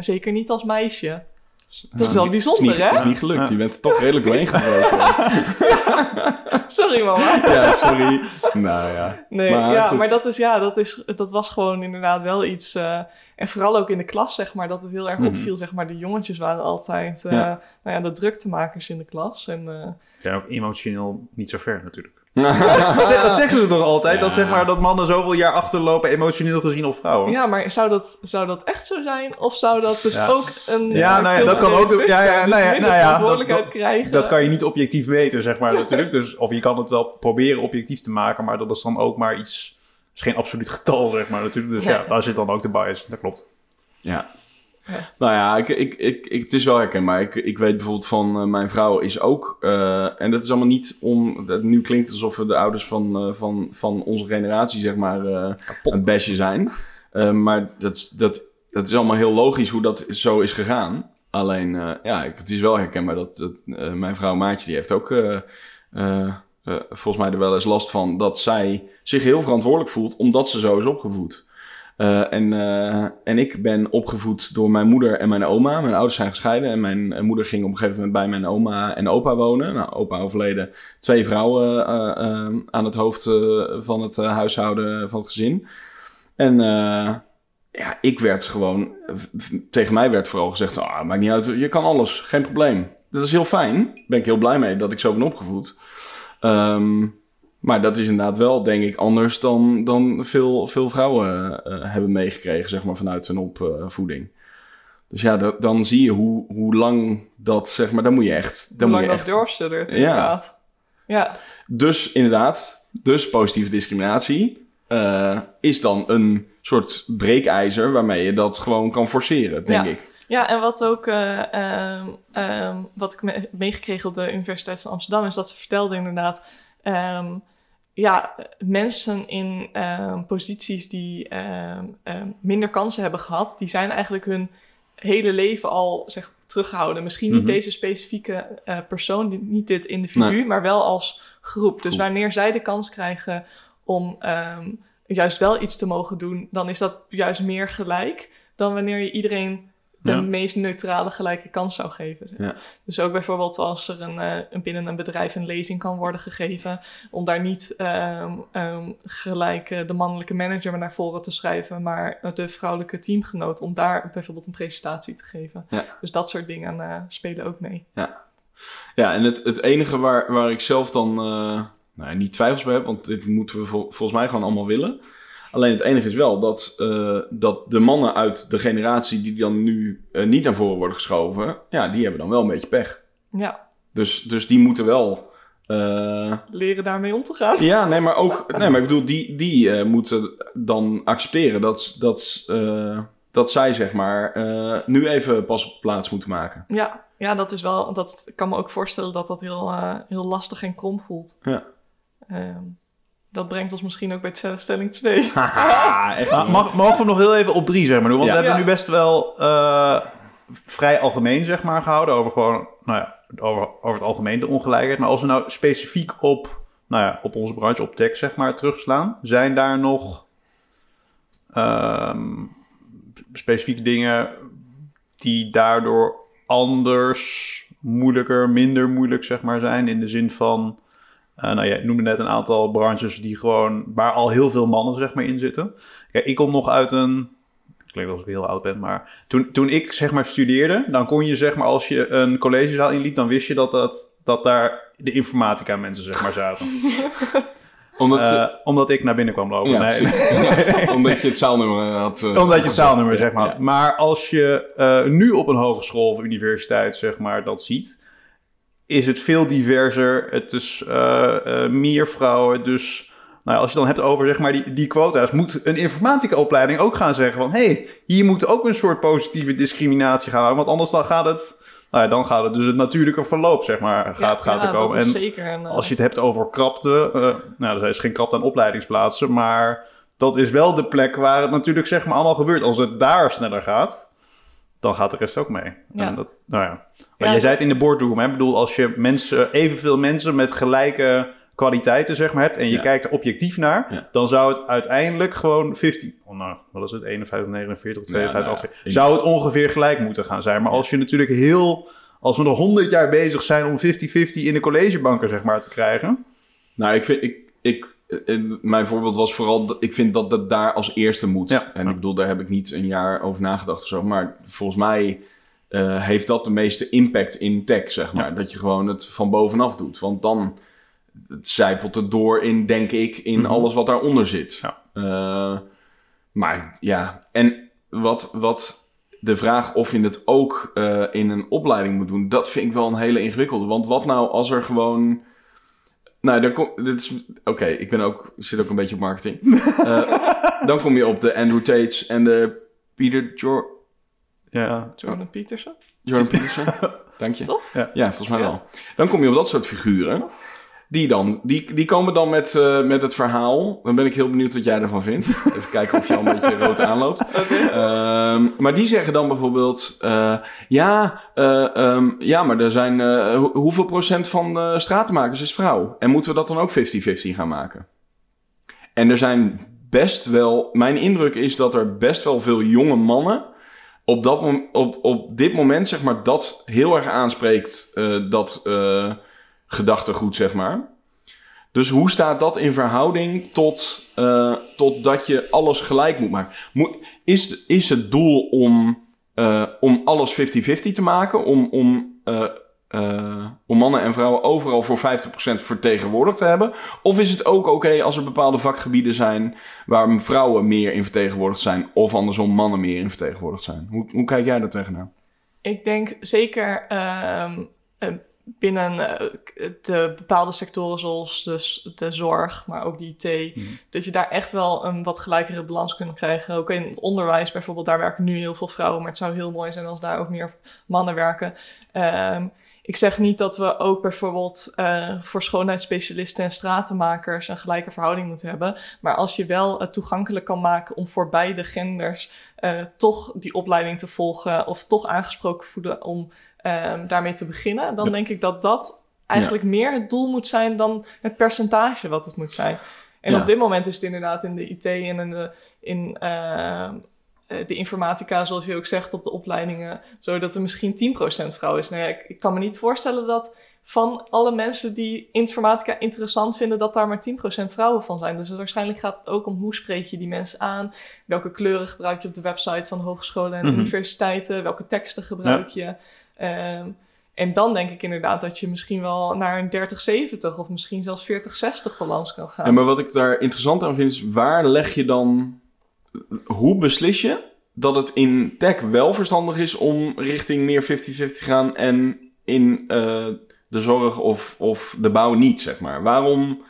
Zeker niet als meisje. Dat is wel bijzonder, niet, hè? is niet gelukt. Ja. Je bent er toch redelijk doorheen gebroken. Sorry, mama. ja, sorry. Nou ja. Nee, Maar ja, goed. maar dat, is, ja, dat, is, dat was gewoon inderdaad wel iets. eh, en vooral ook in de klas, zeg maar, dat het heel erg Mhm. opviel. Zeg maar, de jongetjes waren altijd eh, Ja. Nou ja, de druktemakers in de klas. En, eh, zijn ook emotioneel niet zo ver natuurlijk. Dat, dat zeggen ze toch altijd? Dat, zeg maar, dat mannen zoveel jaar achterlopen emotioneel gezien op vrouwen. ja, maar zou dat, zou dat echt zo zijn? Of zou dat dus Ja. ook een. Ja, nou ja, dat kan ook- ja, ja, zijn? Dus nou ja, minder nou ja, verantwoordelijkheid dat- krijgen. Dat kan je niet objectief meten, zeg maar, natuurlijk. Dus, of je kan het wel proberen objectief te maken, maar dat is dan ook maar iets... is geen absoluut getal, zeg maar, natuurlijk. Dus ja, daar zit dan ook de bias. Dat klopt. Ja. Ja. Nou ja, ik, ik, ik, ik, het is wel herkenbaar. Ik, ik weet bijvoorbeeld van eh, mijn vrouw is ook... eh, en dat is allemaal niet om... dat- Nu klinkt alsof we de ouders van, eh, van, van onze generatie, zeg maar, een besje zijn. Maar dat, is- dat, dat is allemaal heel logisch hoe dat zo is gegaan. Alleen, ja, ik- het is wel herkenbaar dat, dat, mijn vrouw Maatje, die heeft ook... volgens mij er wel eens last van dat zij zich heel verantwoordelijk voelt omdat ze zo is opgevoed. Eh, en, eh, en ik ben opgevoed door mijn moeder en mijn oma. Mijn ouders zijn gescheiden en mijn eh, moeder ging op een gegeven moment bij mijn oma en opa wonen. Nou, opa overleden, twee vrouwen aan het hoofd van het huishouden van het gezin. En ja, ik werd gewoon, tegen mij werd vooral gezegd, ah, maakt niet uit, je kan alles, geen probleem. Dat is heel fijn, ben ik heel blij mee dat ik zo ben opgevoed. Ehm, maar dat is inderdaad wel, denk ik, anders dan, dan veel, veel vrouwen eh, hebben meegekregen, zeg maar, vanuit hun opvoeding. Dus ja, dat- dan zie je hoe, hoe lang dat, zeg maar, dan moet je echt... Dan Hoe moet lang je dat echt doorstuddert, inderdaad. Ja. dus inderdaad, dus positieve discriminatie eh, is dan een soort breekijzer waarmee je dat gewoon kan forceren, denk Ja. ik. Ja, en wat ook, eh, ehm, ehm, wat ik me- meegekregen op de Universiteit van Amsterdam, is dat ze vertelde inderdaad, ehm, ja, mensen in ehm, posities die ehm, ehm, minder kansen hebben gehad, die zijn eigenlijk hun hele leven al zeg, teruggehouden. Misschien niet Mhm. deze specifieke eh, persoon, die- niet dit individu, Nee. maar wel als groep. Dus wanneer zij de kans krijgen om juist wel iets te mogen doen, dan is dat juist meer gelijk dan wanneer je iedereen de Ja. meest neutrale gelijke kans zou geven. Ja. Dus ook bijvoorbeeld als er een, eh, een- binnen een bedrijf een lezing kan worden gegeven, om daar niet ehm, gelijk eh, de mannelijke manager maar naar voren te schrijven, maar de vrouwelijke teamgenoot, om daar bijvoorbeeld een presentatie te geven. Ja. Dus dat soort dingen eh, spelen ook mee. Ja, en het, het enige waar, waar ik zelf dan nou, ja, niet twijfels bij heb, want dit moeten we vol- volgens mij gewoon allemaal willen. Alleen het enige is wel dat, eh, dat de mannen uit de generatie die dan nu eh, niet naar voren worden geschoven, ja, die hebben dan wel een beetje pech. Ja, Dus, dus die moeten wel. eh, leren daarmee om te gaan. ja, nee, maar ook. Nee, maar ik bedoel, die, die moeten dan accepteren dat, dat, dat zij, zeg maar, nu even pas op plaats moeten maken. Ja, ja dat is wel. Dat, ik kan me ook voorstellen dat dat heel, heel lastig en krom voelt. Ja. Ehm, dat brengt ons misschien ook bij st- stelling 2. Haha, echt. Maar mag, mogen we nog heel even op drie, zeg maar, doen? Want Ja. we hebben Ja. nu best wel eh, vrij algemeen, zeg maar, gehouden over gewoon, nou ja, over, over het algemeen de ongelijkheid. Maar als we nou specifiek op, nou ja, op onze branche, op tech, zeg maar, terugslaan, zijn daar nog ehm, specifieke dingen die daardoor anders, moeilijker, minder moeilijk, zeg maar, zijn? In de zin van, nou ja, ik noemde net een aantal branches die gewoon, waar al heel veel mannen, zeg maar, in zitten. Kijk, ik kom nog uit een. Ik klinkt alsof ik heel oud ben, maar toen, toen ik zeg maar studeerde, dan kon je zeg maar als je een collegezaal inliep, dan wist je dat, dat, dat daar de informatica mensen zeg maar zaten. Omdat, Eh, omdat ik naar binnen kwam lopen. ja, nee, omdat je het zaalnummer had. eh, Omdat je het zaalnummer, zeg maar. Ja. Maar als je eh, nu op een hogeschool of universiteit, zeg maar, dat ziet, is het veel diverser. Het is eh, eh, meer vrouwen. Dus nou ja, als je dan hebt over, zeg maar, die, die quota's, moet een informatica-opleiding ook gaan zeggen van, hé, hey, hier moet ook een soort positieve discriminatie gaan want anders dan gaat het, nou ja, dan gaat het dus het natuurlijke verloop, zeg maar, gaat, gaat er komen. En een, eh, als je het hebt over krapte, eh, nou, er is geen krapte aan opleidingsplaatsen, maar dat is wel de plek waar het natuurlijk zeg maar allemaal gebeurt. Als het daar sneller gaat, dan gaat de rest ook mee. Ja. En dat, nou ja. Maar Ja, jij zei het in de boardroom, hè? Ik bedoel, als je mensen, evenveel mensen met gelijke kwaliteiten zeg maar hebt en je Ja. kijkt er objectief naar, Ja. dan zou het uiteindelijk gewoon 50, oh nou, wat is het, 51, 49, 52, nou, 58, ik- zou het ongeveer gelijk moeten gaan zijn. Maar als je natuurlijk heel, als we nog 100 jaar bezig zijn om 50-50 in de collegebanken zeg maar te krijgen, Nou, ik vind, ik, ik, mijn voorbeeld was vooral, dat ik vind dat dat daar als eerste moet. Ja. En ik bedoel, daar heb ik niet een jaar over nagedacht of zo. Maar volgens mij eh, heeft dat de meeste impact in tech, zeg maar. Dat je gewoon het van bovenaf doet. Want dan het zijpelt het door in, denk ik, in Mhm. alles wat daaronder zit. Ja. Eh, maar ja, en wat, wat de vraag of je het ook eh, in een opleiding moet doen, dat vind ik wel een hele ingewikkelde. Want wat nou als er gewoon. Nou, dan kom, dit is. Oké, ik ben ook, zit ook een beetje op marketing. Eh, dan kom je op de Andrew Tates en de Peter Jor ja, Jordan Peterson. Jordan Peterson. Dank je. Toch? Ja. volgens mij Ja. wel. Dan kom je op dat soort figuren. Die, dan, die, die komen dan met, eh, met het verhaal. Dan ben ik heel benieuwd wat jij ervan vindt. Even kijken of je al een beetje rood aanloopt. Ehm, maar die zeggen dan bijvoorbeeld... eh, ja, eh, ehm, ja, maar er zijn... hoe- hoeveel procent van de stratenmakers is vrouw? En moeten we dat dan ook 50-50 gaan maken? En er zijn best wel... Mijn indruk is dat er best wel veel jonge mannen... Op, dat op, op dit moment, zeg maar, dat heel erg aanspreekt... dat gedachtegoed, zeg maar. Dus hoe staat dat in verhouding tot, eh, tot dat je alles gelijk moet maken? Is, is het doel om, eh, om alles 50-50 te maken? Om, om, eh, om mannen en vrouwen overal voor 50% vertegenwoordigd te hebben? Of is het ook oké als er bepaalde vakgebieden zijn waar vrouwen meer in vertegenwoordigd zijn? Of andersom mannen meer in vertegenwoordigd zijn? Hoe, hoe kijk jij daar tegenaan? Ik denk zeker ehm, eh, binnen eh, de bepaalde sectoren zoals de, s- de zorg, maar ook de IT, Mhm. dat je daar echt wel een wat gelijkere balans kunt krijgen. Ook in het onderwijs bijvoorbeeld, daar werken nu heel veel vrouwen, maar het zou heel mooi zijn als daar ook meer mannen werken. Ehm, ik zeg niet dat we ook bijvoorbeeld eh, voor schoonheidsspecialisten en stratenmakers een gelijke verhouding moeten hebben. Maar als je wel het toegankelijk kan maken om voor beide genders eh, toch die opleiding te volgen of toch aangesproken voelen om ehm, daarmee te beginnen, dan Ja. denk ik dat dat eigenlijk meer het doel moet zijn dan het percentage wat het moet zijn. En Ja. op dit moment is het inderdaad in de IT en in de, in, ehm, eh, de informatica, zoals je ook zegt, op de opleidingen, zo dat er misschien 10% vrouw is. Nou ja, ik, ik kan me niet voorstellen dat van alle mensen die informatica interessant vinden, dat daar maar 10% vrouwen van zijn. Dus waarschijnlijk gaat het ook om hoe spreek je die mensen aan, welke kleuren gebruik je op de website van hogescholen en Mhm. universiteiten, welke teksten gebruik je. Ehm, En dan denk ik inderdaad dat je misschien wel naar een 30-70 of misschien zelfs 40-60 balans kan gaan. Ja, maar wat ik daar interessant aan vind is, waar leg je dan... Hoe beslis je dat het in tech wel verstandig is om richting meer 50-50 te gaan en in eh, de zorg of, of de bouw niet, zeg maar? Waarom...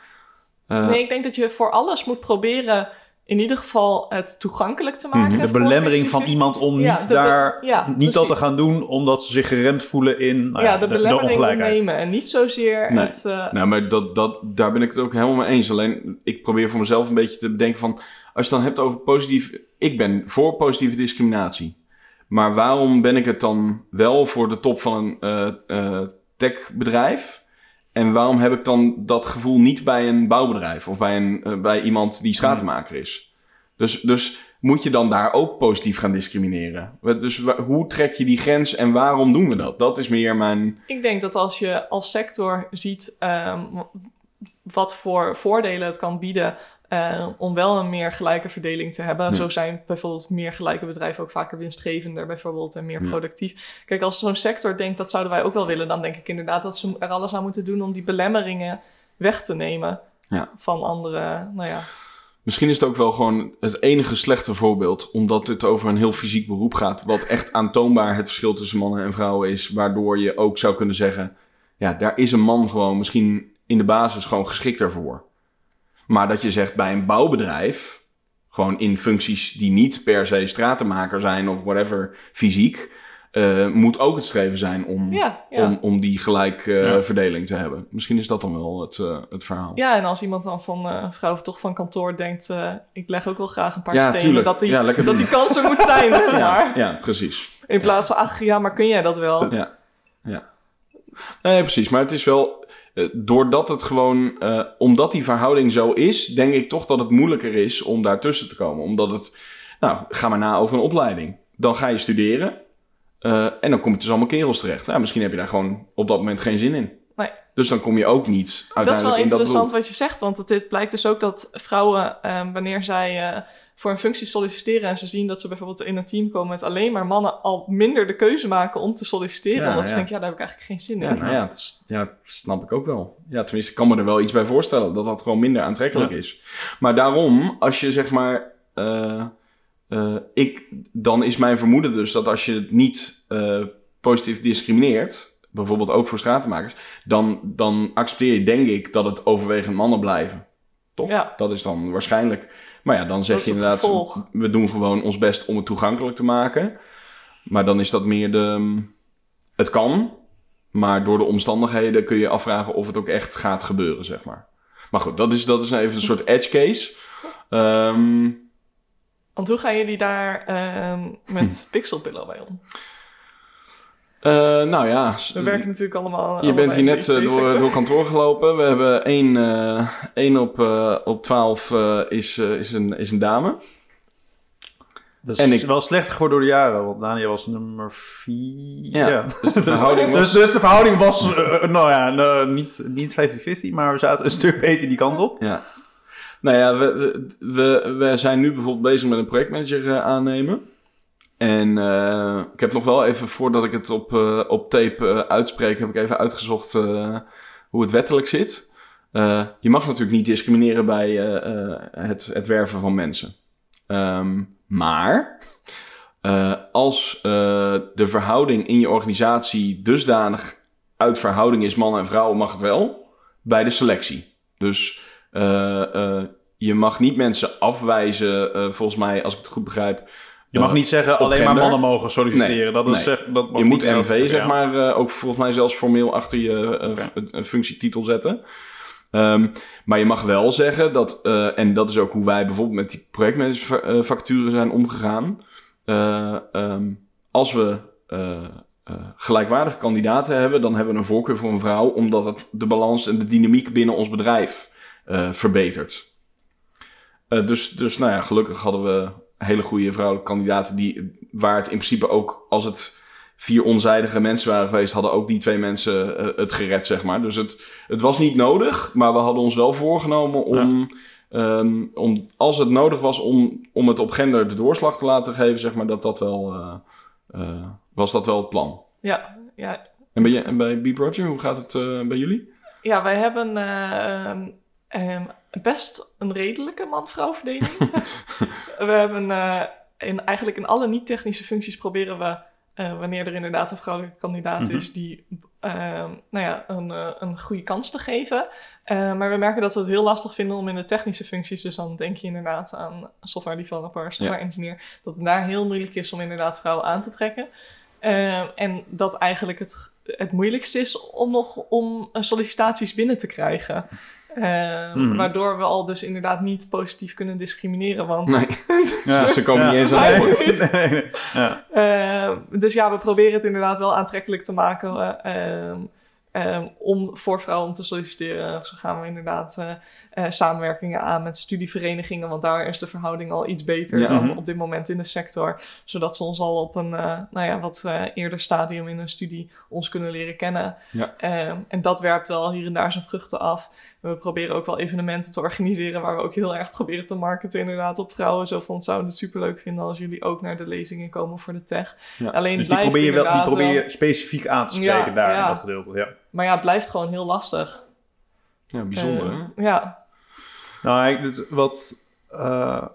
eh, Nee, ik denk dat je voor alles moet proberen in ieder geval het toegankelijk te maken. Mhm. De voor belemmering van 50-50. iemand om Ja, niet de daar ja, niet dat te gaan doen omdat ze zich geremd voelen in nou ja, de, belemmering ongelijkheid. nemen en niet zozeer Nee. het... eh, Nou, maar dat, dat, daar ben ik het ook helemaal mee eens. Alleen, ik probeer voor mezelf een beetje te bedenken van... Als je het dan hebt over positief... Ik ben voor positieve discriminatie. Maar waarom ben ik het dan wel voor de top van een eh, eh, techbedrijf? En waarom heb ik dan dat gevoel niet bij een bouwbedrijf? Of bij, een, eh, bij iemand die stratenmaker is? Dus, dus moet je dan daar ook positief gaan discrimineren? Dus hoe trek je die grens en waarom doen we dat? Dat is meer mijn... Ik denk dat als je als sector ziet ehm, wat voor voordelen het kan bieden eh, om wel een meer gelijke verdeling te hebben. Ja. Zo zijn bijvoorbeeld meer gelijke bedrijven ook vaker winstgevender bijvoorbeeld en meer Ja. productief. Kijk, als zo'n sector denkt dat zouden wij ook wel willen, dan denk ik inderdaad dat ze er alles aan moeten doen om die belemmeringen weg te nemen Ja. van andere, nou ja. Misschien is het ook wel gewoon het enige slechte voorbeeld, omdat het over een heel fysiek beroep gaat, wat echt aantoonbaar het verschil tussen mannen en vrouwen is, waardoor je ook zou kunnen zeggen, ja, daar is een man gewoon misschien in de basis gewoon geschikter voor. Maar dat je zegt bij een bouwbedrijf, gewoon in functies die niet per se stratenmaker zijn of whatever fysiek, eh, moet ook het streven zijn om, Ja, ja. om, om die gelijke eh, Ja. verdeling te hebben. Misschien is dat dan wel het, eh, het verhaal. Ja, en als iemand dan van eh, een vrouw of toch van kantoor denkt, eh, ik leg ook wel graag een paar Ja, stenen, tuurlijk. dat die, dat doen. die kans er moet zijn, zeg maar. ja, ja, precies. In plaats van, ach ja, maar kun jij dat wel? Ja, ja. Nee, precies. Maar het is wel, doordat het gewoon, eh, omdat die verhouding zo is, denk ik toch dat het moeilijker is om daartussen te komen. Omdat het, nou, ga maar na over een opleiding. Dan ga je studeren eh, en dan kom je dus allemaal kerels terecht. Nou, misschien heb je daar gewoon op dat moment geen zin in. Nee. Dus dan kom je ook niet Dat is uiteindelijk wel in dat interessant beroep. wat je zegt, want het is- blijkt dus ook dat vrouwen, ehm, wanneer zij eh, voor een functie solliciteren en ze zien dat ze bijvoorbeeld in een team komen met alleen maar mannen, al minder de keuze maken om te solliciteren. Ja, omdat ze ja. denken, ja, daar heb ik eigenlijk geen zin Ja, in. nou ja, dat is- ja, snap ik ook wel. Ja, tenminste, ik kan me er wel iets bij voorstellen dat dat gewoon minder aantrekkelijk is. Maar daarom, als je zeg maar. eh, eh, ik, dan is mijn vermoeden dus dat als je het niet eh, positief discrimineert, bijvoorbeeld ook voor stratenmakers, dan, dan accepteer je denk ik dat het overwegend mannen blijven. Toch? Ja. Dat is dan waarschijnlijk. Maar ja, dan zeg je inderdaad, gevolg. we doen gewoon ons best om het toegankelijk te maken. Maar dan is dat meer de. Het kan, maar door de omstandigheden kun je afvragen of het ook echt gaat gebeuren, zeg maar. Maar goed, dat is, dat is even een soort edge case. Ehm, Want hoe gaan jullie daar ehm, Hm. met pixelpillow bij om? Eh, nou ja, We werken natuurlijk allemaal. je bent hier net eh, door, door kantoor gelopen. We hebben één, eh, één op, eh, op 12 eh, is, eh, is, een, is een dame. Dat En is ik- wel slecht geworden door de jaren, want Daniel was nummer 4. Ja, dus de verhouding was- dus, dus de verhouding was, nou ja, niet, niet 50-50, maar we zaten een stuk beter die kant op. Ja. Nou ja, we, we, we zijn nu bijvoorbeeld bezig met een projectmanager aannemen. En eh, ik heb nog wel even, voordat ik het op, eh, op tape eh, uitspreek, heb ik even uitgezocht hoe het wettelijk zit. Je mag natuurlijk niet discrimineren bij het, het werven van mensen. Ehm, maar als de verhouding in je organisatie dusdanig uit verhouding is, mannen en vrouwen, mag het wel bij de selectie. Dus je mag niet mensen afwijzen, volgens mij, als ik het goed begrijp. Je mag eh, niet zeggen alleen maar mannen mogen solliciteren. Nee, dat is, nee. zeg- dat mag je moet MV, zeg maar, eh, ook volgens mij zelfs formeel achter je eh, functietitel zetten. Ehm, maar je mag wel zeggen dat, eh, en dat is ook hoe wij bijvoorbeeld met die projectmanagersfacturen zijn omgegaan. Eh, ehm, als we eh, eh, gelijkwaardige kandidaten hebben, dan hebben we een voorkeur voor een vrouw, omdat het de balans en de dynamiek binnen ons bedrijf eh, verbetert. Eh, dus, dus nou ja, gelukkig hadden we hele goede vrouwelijke kandidaten die, waar het in principe ook, als het vier onzijdige mensen waren geweest, hadden ook die twee mensen eh, het gered, zeg maar. Dus het, het was niet nodig, maar we hadden ons wel voorgenomen om, ehm, om als het nodig was om, om het op gender de doorslag te laten geven, zeg maar, dat dat wel, eh, eh, was dat wel het plan. Ja, ja. En bij, en bij Beep Roger, hoe gaat het bij jullie? Ja, wij hebben ehm, best een redelijke man-vrouw verdeling. we hebben eh, in, eigenlijk in alle niet-technische functies proberen we, eh, wanneer er inderdaad een vrouwelijke kandidaat Mhm. is, die ehm, nou ja, een, eh, een goede kans te geven. Maar we merken dat we het heel lastig vinden om in de technische functies, dus dan denk je inderdaad aan software developer, software engineer, dat het daar heel moeilijk is om inderdaad vrouwen aan te trekken. Eh, en dat eigenlijk het, het moeilijkste is om nog om sollicitaties binnen te krijgen. Eh, Mhm. Waardoor we al dus inderdaad niet positief kunnen discrimineren. Want Nee, Ja. ze komen Ja. niet eens aan het. Nee, nee. Ja. eh, dus ja, we proberen het inderdaad wel aantrekkelijk te maken eh, ehm, ehm, om voor vrouwen om te solliciteren. Zo gaan we inderdaad eh, eh, samenwerkingen aan met studieverenigingen, want daar is de verhouding al iets beter Ja. dan Mhm. op dit moment in de sector. Zodat ze ons al op een eh, nou ja, wat eh, eerder stadium in hun studie ons kunnen leren kennen. Ja. Ehm, en dat werpt wel hier en daar zijn vruchten af. We proberen ook wel evenementen te organiseren waar we ook heel erg proberen te marketen inderdaad op vrouwen. Zo van, zouden het superleuk vinden als jullie ook naar de lezingen komen voor de tech. Ja. Alleen Dus die probeer je, wel, die inderdaad probeer wel- je specifiek aan te spreken Ja, daar ja. in dat gedeelte. Ja. Maar ja, het blijft gewoon heel lastig. Ja, bijzonder Eh, hè? Ja, Nou, is wat. eh,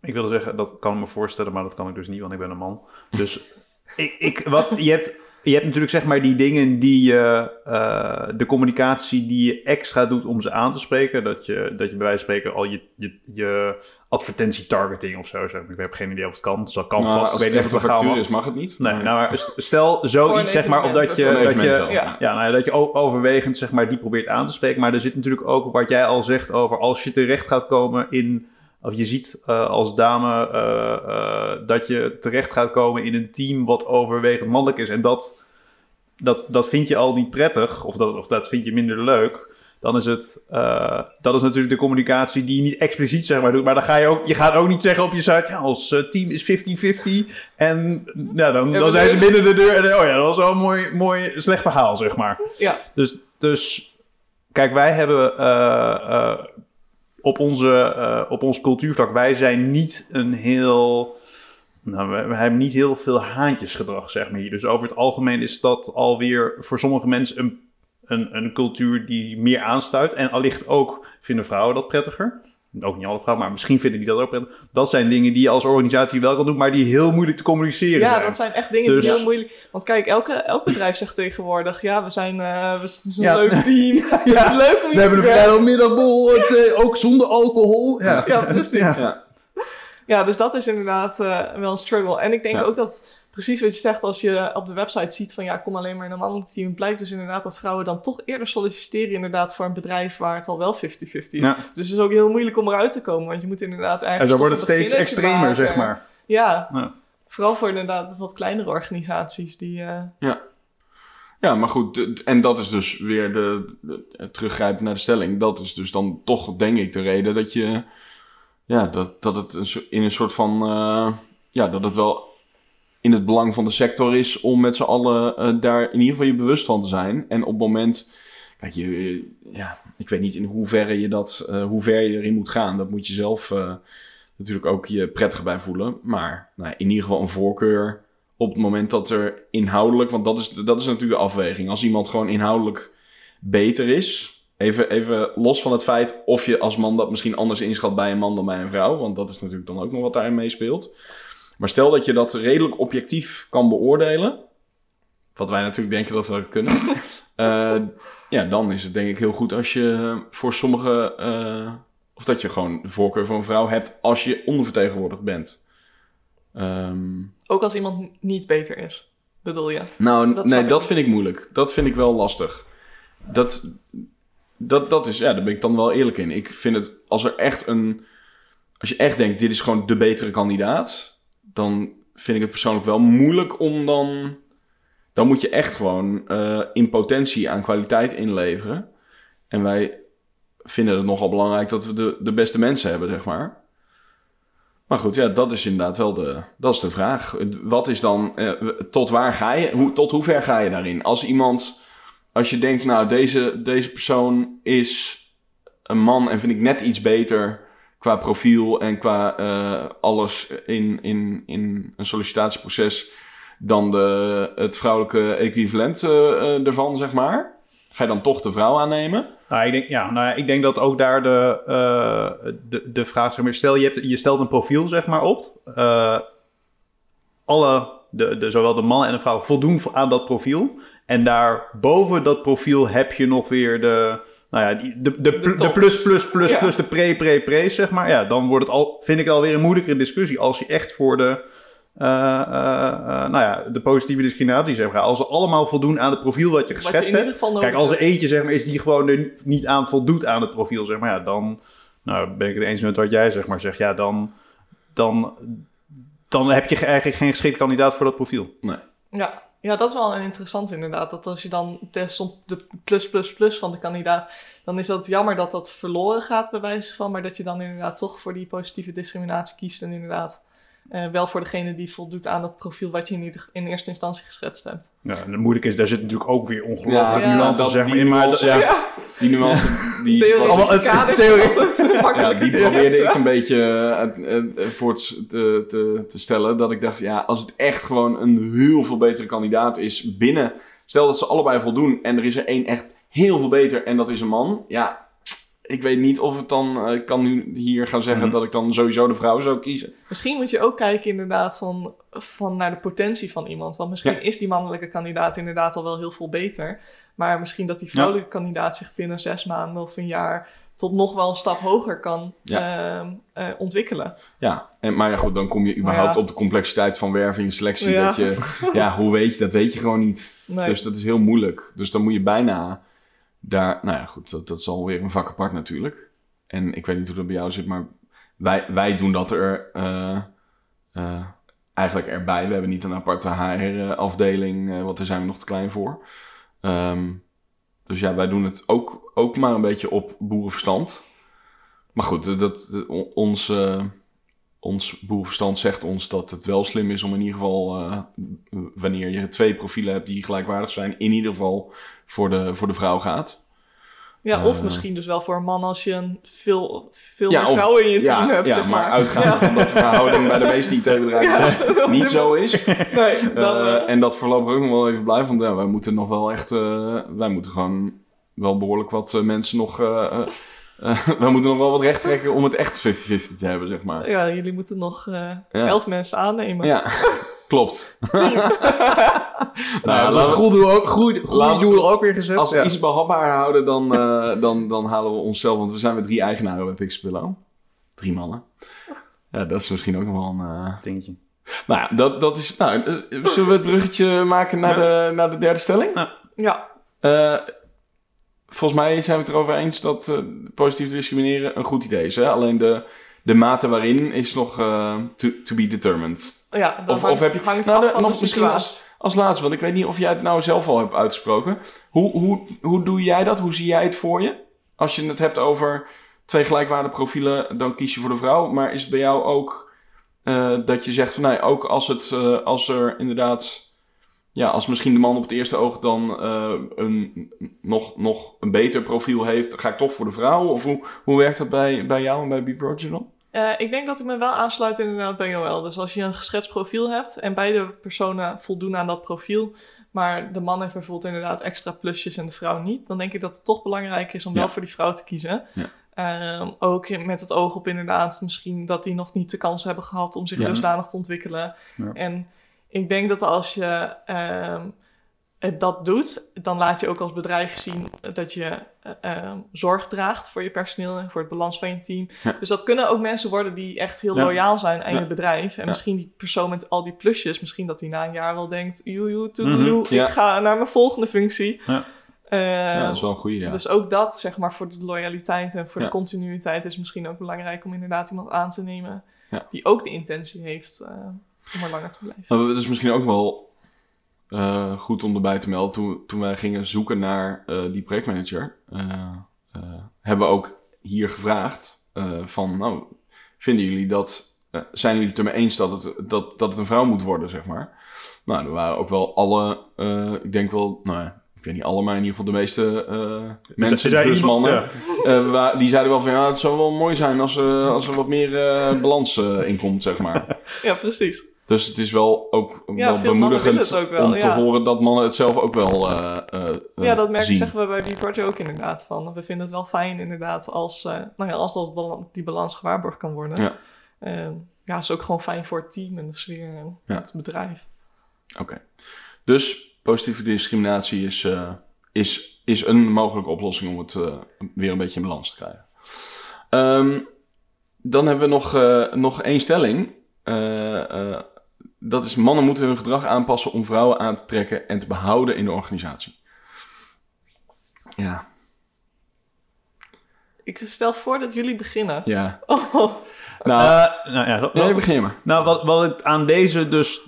ik wilde zeggen, dat kan ik me voorstellen, maar dat kan ik dus niet, want ik ben een man. Dus ik, ik, wat, je, hebt, je hebt natuurlijk zeg maar die dingen die je, eh, de communicatie die je extra doet om ze aan te spreken. Dat je, dat je bij wijze van spreken al je, je, je advertentietargeting of zo. Zeg. maar. Ik heb geen idee of het kan. Dus dat kan Nou, vast. als Ik het weet echt niet een of het factuur legaal is, mag het niet. Nee, Maar- nou, maar st- stel zoiets, zeg maar, of dat je, dat je, wel, ja. nou ja, dat je overwegend zeg maar, die probeert aan te spreken. Maar er zit natuurlijk ook wat jij al zegt over als je terecht gaat komen in. Of je ziet eh, als dame eh, eh, dat je terecht gaat komen in een team wat overwegend mannelijk is. En dat, dat, dat vind je al niet prettig, of dat, of dat vind je minder leuk. Dan is het, dat is natuurlijk de communicatie die je niet expliciet zeg maar doet. Maar dan ga je ook, je gaat ook niet zeggen op je site, ja, ons team is 50-50. En ja, dan, dan zijn ze binnen de deur. En oh ja, dat was wel een mooi, mooi slecht verhaal, zeg maar. ja. Dus, dus kijk, wij hebben op, onze, eh, op ons cultuurvlak, wij zijn niet een heel. Nou, we, hebben niet heel veel haantjesgedrag, zeg maar hier. Dus over het algemeen is dat alweer voor sommige mensen een, een, een cultuur die meer aanstuit. En allicht ook vinden vrouwen dat prettiger. Ook niet alle vrouwen, maar misschien vinden die dat ook prettig. Dat zijn dingen die je als organisatie wel kan doen, maar die heel moeilijk te communiceren ja, zijn. dat zijn echt dingen Dus- die heel moeilijk... Want kijk, elke, elk bedrijf zegt tegenwoordig... Ja, we zijn, eh, we, het is een Ja. leuk team. het is leuk om We hebben een vrijdagmiddagborrel, het, eh, ook zonder alcohol. Ja, Ja, precies. Ja. Ja. Ja, dus dat is inderdaad eh, wel een struggle. En ik denk Ja. ook dat precies wat je zegt, als je op de website ziet van ja, kom alleen maar in een mannelijk team, blijkt dus inderdaad dat vrouwen dan toch eerder solliciteren inderdaad voor een bedrijf waar het al wel 50-50 is. Ja. Dus het is ook heel moeilijk om eruit te komen, want je moet inderdaad En eigenlijk. zo wordt het steeds extremer, zeg maar. Ja. Ja. Vooral voor inderdaad wat kleinere organisaties die. eh, Ja, maar goed, en dat is dus weer de, de, teruggrijpen naar de stelling. Dat is dus dan toch, denk ik, de reden dat je, ja, dat, dat het in een soort van, eh, ja, dat het wel in het belang van de sector is om met z'n allen eh, daar in ieder geval je bewust van te zijn. En op het moment, kijk, je, je- ja, ik weet niet in hoeverre je dat, eh, hoe ver je erin moet gaan. Dat moet je zelf eh, natuurlijk ook je prettig bij voelen. Maar nou, in ieder geval een voorkeur op het moment dat er inhoudelijk, want dat is, dat is natuurlijk de afweging. Als iemand gewoon inhoudelijk beter is, even, even los van het feit of je als man dat misschien anders inschat bij een man dan bij een vrouw, want dat is natuurlijk dan ook nog wat daarin meespeelt. Maar stel dat je dat redelijk objectief kan beoordelen, wat wij natuurlijk denken dat we kunnen, eh, ja, dan is het denk ik heel goed als je voor sommige, eh, of dat je gewoon de voorkeur voor een vrouw hebt als je ondervertegenwoordigd bent. Ehm, ook als iemand niet beter is, bedoel je? nou, Dat nee, ik dat vind ik moeilijk. Dat vind ik wel lastig. Dat, dat, dat is, ja, daar ben ik dan wel eerlijk in. Ik vind het, als er echt een, als je echt denkt, dit is gewoon de betere kandidaat, dan vind ik het persoonlijk wel moeilijk om dan, dan moet je echt gewoon eh, in potentie aan kwaliteit inleveren. En wij vinden het nogal belangrijk dat we de, de beste mensen hebben, zeg maar. Maar goed, ja, dat is inderdaad wel de, dat is de vraag. Wat is dan, eh, tot waar ga je, hoe, tot hoe ver ga je daarin? Als iemand, als je denkt, nou, deze, deze persoon is een man en vind ik net iets beter qua profiel en qua eh, alles in, in, in een sollicitatieproces dan de, het vrouwelijke equivalent eh, ervan, zeg maar? Ga je dan toch de vrouw aannemen? Nou, ik denk, ja, nou, ja, ik denk dat ook daar de, eh, de, de vraag, zeg maar, stel je, hebt, je stelt een profiel zeg maar op. Alle, de, de, zowel de man en de vrouw voldoen aan dat profiel. En daar boven dat profiel heb je nog weer de, nou ja, de, de, de, plus, plus, plus, Ja. plus, de pre, pre, pre, zeg maar. Ja, dan wordt het al, vind ik alweer een moeilijkere discussie als je echt voor de, eh, eh, eh, nou ja, de positieve discriminatie, zeg maar. Als ze allemaal voldoen aan het profiel wat je geschetst hebt. Kijk, als er eentje zeg maar, is die gewoon er niet aan voldoet aan het profiel, zeg maar, ja, dan nou, ben ik het eens met wat jij zeg maar zegt. Ja, dan, dan, dan heb je ge- eigenlijk geen geschikte kandidaat voor dat profiel. Ja. Ja, dat is wel een interessant inderdaad. Dat als je dan test op de plus plus plus van de kandidaat, dan is dat jammer dat dat verloren gaat bij wijze van, maar dat je dan inderdaad toch voor die positieve discriminatie kiest en inderdaad eh, wel voor degene die voldoet aan dat profiel wat je in, ieder- in eerste instantie geschetst hebt. Ja, en het moeilijke is, daar zit natuurlijk ook weer ongelooflijk Ja, nuance zeg maar, in. Maar, ja, Ja, Die nuance, die het- theorie- zijn altijd Ja, makkelijker die probeerde ik een beetje eh, voor te, te, te, te stellen. Dat ik dacht, ja, als het echt gewoon een heel veel betere kandidaat is binnen... Stel dat ze allebei voldoen en er is er één echt heel veel beter en dat is een man. Ja, ik weet niet of het dan... eh, Ik kan nu hier gaan zeggen Mhm. dat ik dan sowieso de vrouw zou kiezen. Misschien moet je ook kijken inderdaad van, van naar de potentie van iemand. Want misschien Ja. is die mannelijke kandidaat inderdaad al wel heel veel beter. Maar misschien dat die vrouwelijke kandidaat zich binnen zes maanden of een jaar tot nog wel een stap hoger kan ehm, eh, ontwikkelen. Ja, en, maar ja goed, dan kom je überhaupt ja. op de complexiteit van werving en selectie. Ja. Dat je, ja, hoe weet je, dat weet je gewoon niet. Nee. Dus dat is heel moeilijk. Dus dan moet je bijna daar... Nou ja, goed, dat, dat is alweer een vak apart natuurlijk. En ik weet niet hoe dat bij jou zit, maar wij, wij doen dat er eh, eh, eigenlijk erbij. We hebben niet een aparte HR-afdeling, eh, want daar zijn we nog te klein voor. Ehm, dus ja, wij doen het ook, ook maar een beetje op boerenverstand. Maar goed, dat, eh, ons boerenverstand zegt ons dat het wel slim is om in ieder geval, eh, wanneer je twee profielen hebt die gelijkwaardig zijn, in ieder geval voor de, voor de vrouw gaat. ja, of eh, misschien dus wel voor een man als je een veel, veel Ja, meer of- vrouwen in je ja, team hebt. ja, zeg maar, maar uitgaande van dat de verhouding bij de meeste IT-bedrijven Ja. niet zo is. Nee, dan, Eh, en dat voorlopig ook nog wel even blijven, want ja, wij moeten nog wel echt, wij moeten gewoon wel behoorlijk wat mensen nog, eh, wij moeten nog wel wat recht trekken om het echt 50-50 te hebben, zeg maar. ja, jullie moeten nog eh Ja. elf mensen aannemen. Ja, klopt. nou, Nou, ja, dat is een we- goed doel, ook, goed, goed laten we- doel ook weer gezet. Als we Ja. iets behapbaar houden, dan, eh, dan, dan halen we onszelf, want we zijn met drie eigenaren bij Pixelpillow. Drie mannen. Ja, dat is misschien ook nog wel een... Dingetje. Nou ja, dat, dat is... Nou, zullen we het bruggetje maken naar, de, naar de derde stelling? Ja, Eh, volgens mij zijn we het erover eens dat eh, positief discrimineren een goed idee is. Hè? Alleen de, de mate waarin is nog eh, to, to be determined. ja dan Of- hangt, of heb je- hangt nou, af de- van nog de misschien situatie. Als laatste, want ik weet niet of jij het nou zelf al hebt uitgesproken. Hoe, hoe, hoe doe jij dat? Hoe zie jij het voor je? Als je het hebt over twee gelijkwaardige profielen, dan kies je voor de vrouw. Maar is het bij jou ook eh, dat je zegt van nee, ook als, het, als er inderdaad, ja, als misschien de man op het eerste oog dan eh, een, nog, nog een beter profiel heeft, ga ik toch voor de vrouw? Of hoe, hoe werkt dat bij, bij jou en bij B-Project dan? Eh, ik denk dat ik me wel aansluit inderdaad bij Joël. Dus als je een geschetst profiel hebt en beide personen voldoen aan dat profiel, maar de man heeft bijvoorbeeld inderdaad extra plusjes en de vrouw niet, dan denk ik dat het toch belangrijk is om Ja. wel voor die vrouw te kiezen. Ja. Ehm, ook met het oog op inderdaad misschien dat die nog niet de kans hebben gehad om zich Ja. dusdanig te ontwikkelen. Ja. En ik denk dat als je ehm, het dat doet, dan laat je ook als bedrijf zien dat je eh, ehm, zorg draagt voor je personeel en voor het balans van je team. Ja. Dus dat kunnen ook mensen worden die echt heel Ja. loyaal zijn aan Ja. je bedrijf. En misschien die persoon met al die plusjes, misschien dat hij na een jaar wel denkt, joe, joe, Mhm. Ik ga naar mijn volgende functie. Ja. Eh, ja, dat is wel een goede, ja. Dus ook dat, zeg maar, voor de loyaliteit en voor Ja. de continuïteit is misschien ook belangrijk om inderdaad iemand aan te nemen Ja. die ook de intentie heeft eh, om er langer te blijven. Nou, dat is misschien ook wel eh, goed om erbij te melden. Toen, toen wij gingen zoeken naar eh, die projectmanager, eh, eh, hebben we ook hier gevraagd eh, van, nou, vinden jullie dat, zijn jullie het ermee eens dat het, dat, dat het een vrouw moet worden, zeg maar? Nou, er waren ook wel alle, eh, ik denk wel, nou ja, ik weet niet alle, maar in ieder geval de meeste eh, mensen, dus iemand- mannen, ja. eh, die zeiden wel van, ja, het zou wel mooi zijn als, eh, als er wat meer eh, balans eh, in komt, zeg maar. Ja, precies. Dus het is wel ook Ja, wel bemoedigend ook wel, om te horen dat mannen het zelf ook wel eh, Ja, eh, dat merk, zien. zeggen we bij B-Project ook inderdaad. Van. We vinden het wel fijn inderdaad als, nou ja, als dat die balans gewaarborgd kan worden. Ja. Ehm, ja, is ook gewoon fijn voor het team en de sfeer en Ja. het bedrijf. Oké. Dus positieve discriminatie is, is, is een mogelijke oplossing om het weer een beetje in balans te krijgen. Ehm, dan hebben we nog, nog één stelling. Dat is mannen moeten hun gedrag aanpassen om vrouwen aan te trekken en te behouden in de organisatie. Ja, Ik stel voor dat jullie beginnen. ja. Oh, Nou, Eh, nou ja, wat- nee, begin maar. Nou, wat, wat ik aan deze dus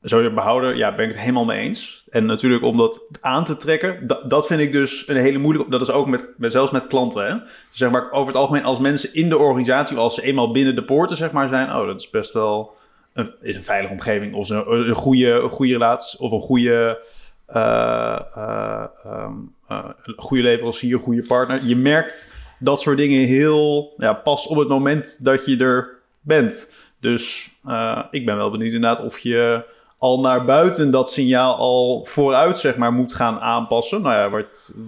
zou je behouden, ja, ben ik het helemaal mee eens. En natuurlijk om dat aan te trekken, dat, dat vind ik dus een hele moeilijke. Dat is ook met, met zelfs met klanten. Hè? Zeg maar over het algemeen, als mensen in de organisatie, als ze eenmaal binnen de poorten zeg maar zijn, oh, dat is best wel een, is een veilige omgeving of een, een goede, een goede relatie of een goede, eh, ehm, eh, een goede leverancier, een goede partner. Je merkt dat soort dingen heel ja, pas op het moment dat je er bent. Dus eh, ik ben wel benieuwd inderdaad of je al naar buiten dat signaal al vooruit zeg maar moet gaan aanpassen. Nou ja, wordt, dat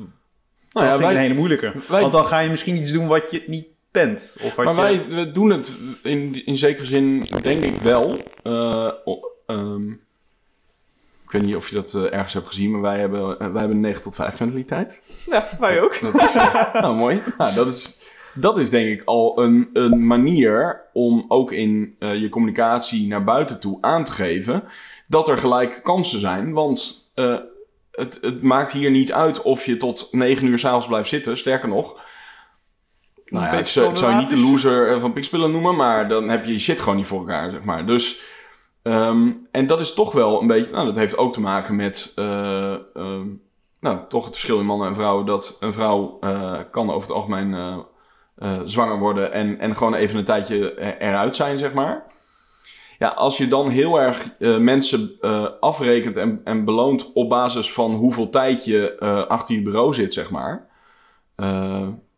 Nou ja, vind ik een hele moeilijke. wij- Want dan ga je misschien iets doen wat je niet Of wat maar je... wij we doen het in, in zekere zin, denk ik wel. Eh, ehm, ik weet niet of je dat eh, ergens hebt gezien, maar wij hebben, eh, wij hebben een 9 tot 5 mentaliteit. ja, wij ook. Dat is, nou, mooi. Nou, dat, is, dat is denk ik al een, een manier om ook in je communicatie naar buiten toe aan te geven dat er gelijk kansen zijn. Want het, het maakt hier niet uit of je tot 9 uur s'avonds blijft zitten. Sterker nog. Nou ja, ik zou, je niet de loser eh, van Pixpillen noemen, maar dan heb je je shit gewoon niet voor elkaar, zeg maar. Dus, ehm, en dat is toch wel een beetje, nou, dat heeft ook te maken met, eh, ehm, nou, toch het verschil in mannen en vrouwen. Dat een vrouw eh, kan over het algemeen zwanger worden en, en gewoon even een tijdje er- eruit zijn, zeg maar. Ja, als je dan heel erg mensen afrekent en, en beloont op basis van hoeveel tijd je achter je bureau zit, zeg maar.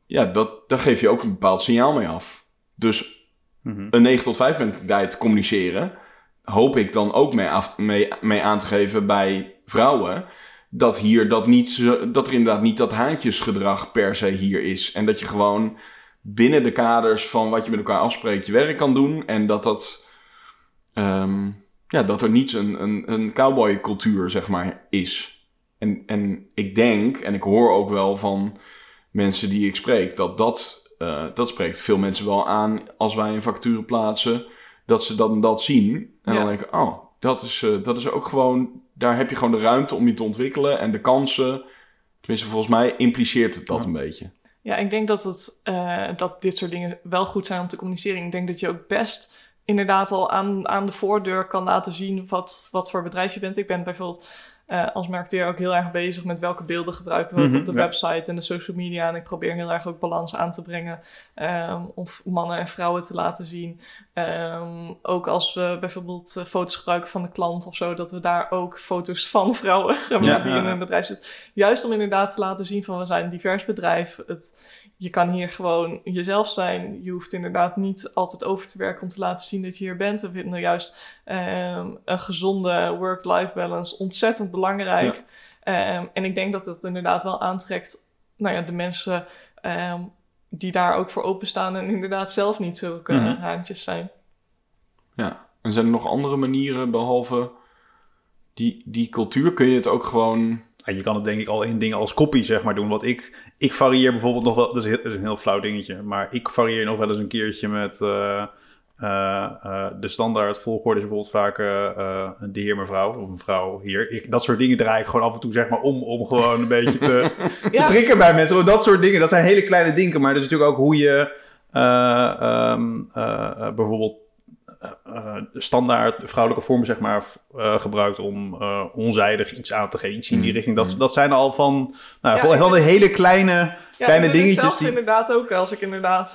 Ja, dat, daar geef je ook een bepaald signaal mee af. Dus Mhm. een 9 tot 5 mentaliteit communiceren, hoop ik dan ook mee, af, mee, mee aan te geven bij vrouwen. Dat, hier dat, niet, dat er inderdaad niet dat haantjesgedrag per se hier is. En dat je gewoon binnen de kaders van wat je met elkaar afspreekt je werk kan doen. En dat dat. ehm, ja, dat er niet een, een, een cowboy-cultuur, zeg maar, is. En, en ik denk, en ik hoor ook wel van mensen die ik spreek, dat dat, eh, dat spreekt veel mensen wel aan als wij een vacature plaatsen, dat ze dan dat zien. En Ja. dan denken, oh, dat is, eh, dat is ook gewoon, daar heb je gewoon de ruimte om je te ontwikkelen en de kansen. Tenminste, volgens mij impliceert het dat Ja. een beetje. Ja, ik denk dat, het, eh, dat dit soort dingen wel goed zijn om te communiceren. Ik denk dat je ook best inderdaad al aan, aan de voordeur kan laten zien wat, wat voor bedrijf je bent. Ik ben bijvoorbeeld eh, als marketeer ook heel erg bezig met welke beelden gebruiken we Mhm, op de ja. website en de social media. En ik probeer heel erg ook balans aan te brengen ehm, om mannen en vrouwen te laten zien. Ehm, ook als we bijvoorbeeld eh, foto's gebruiken van de klant of zo, dat we daar ook foto's van vrouwen hebben Ja, die in een bedrijf zitten. Juist om inderdaad te laten zien van we zijn een divers bedrijf. Het, je kan hier gewoon jezelf zijn. Je hoeft inderdaad niet altijd over te werken om te laten zien dat je hier bent. We vinden juist ehm, een gezonde work-life balance ontzettend belangrijk. Ehm, en ik denk dat het inderdaad wel aantrekt nou ja, de mensen ehm, die daar ook voor openstaan en inderdaad zelf niet zulke haantjes zijn. Ja. En zijn er nog andere manieren behalve die, die cultuur? Kun je het ook gewoon. Ja, je kan het denk ik al in dingen als copy zeg maar doen. Want ik, ik varieer bijvoorbeeld nog wel, dat is, heel- dat is een heel flauw dingetje, maar ik varieer nog wel eens een keertje met eh, eh, eh, de standaard volgorde is bijvoorbeeld vaak de heer mevrouw of mevrouw hier. Ik, dat soort dingen draai ik gewoon af en toe zeg maar om, om gewoon een beetje te, prikken bij mensen. Dat soort dingen, dat zijn hele kleine dingen, maar dat is natuurlijk ook hoe je eh, ehm, eh, eh, bijvoorbeeld eh, eh, standaard vrouwelijke vormen zeg maar eh, gebruikt om eh, onzijdig iets aan te geven, iets in die Mm, richting. Dat, mm. dat zijn al van, nou, Ja, de hele kleine, Ja, kleine dingetjes zelf die... inderdaad ook. Als ik inderdaad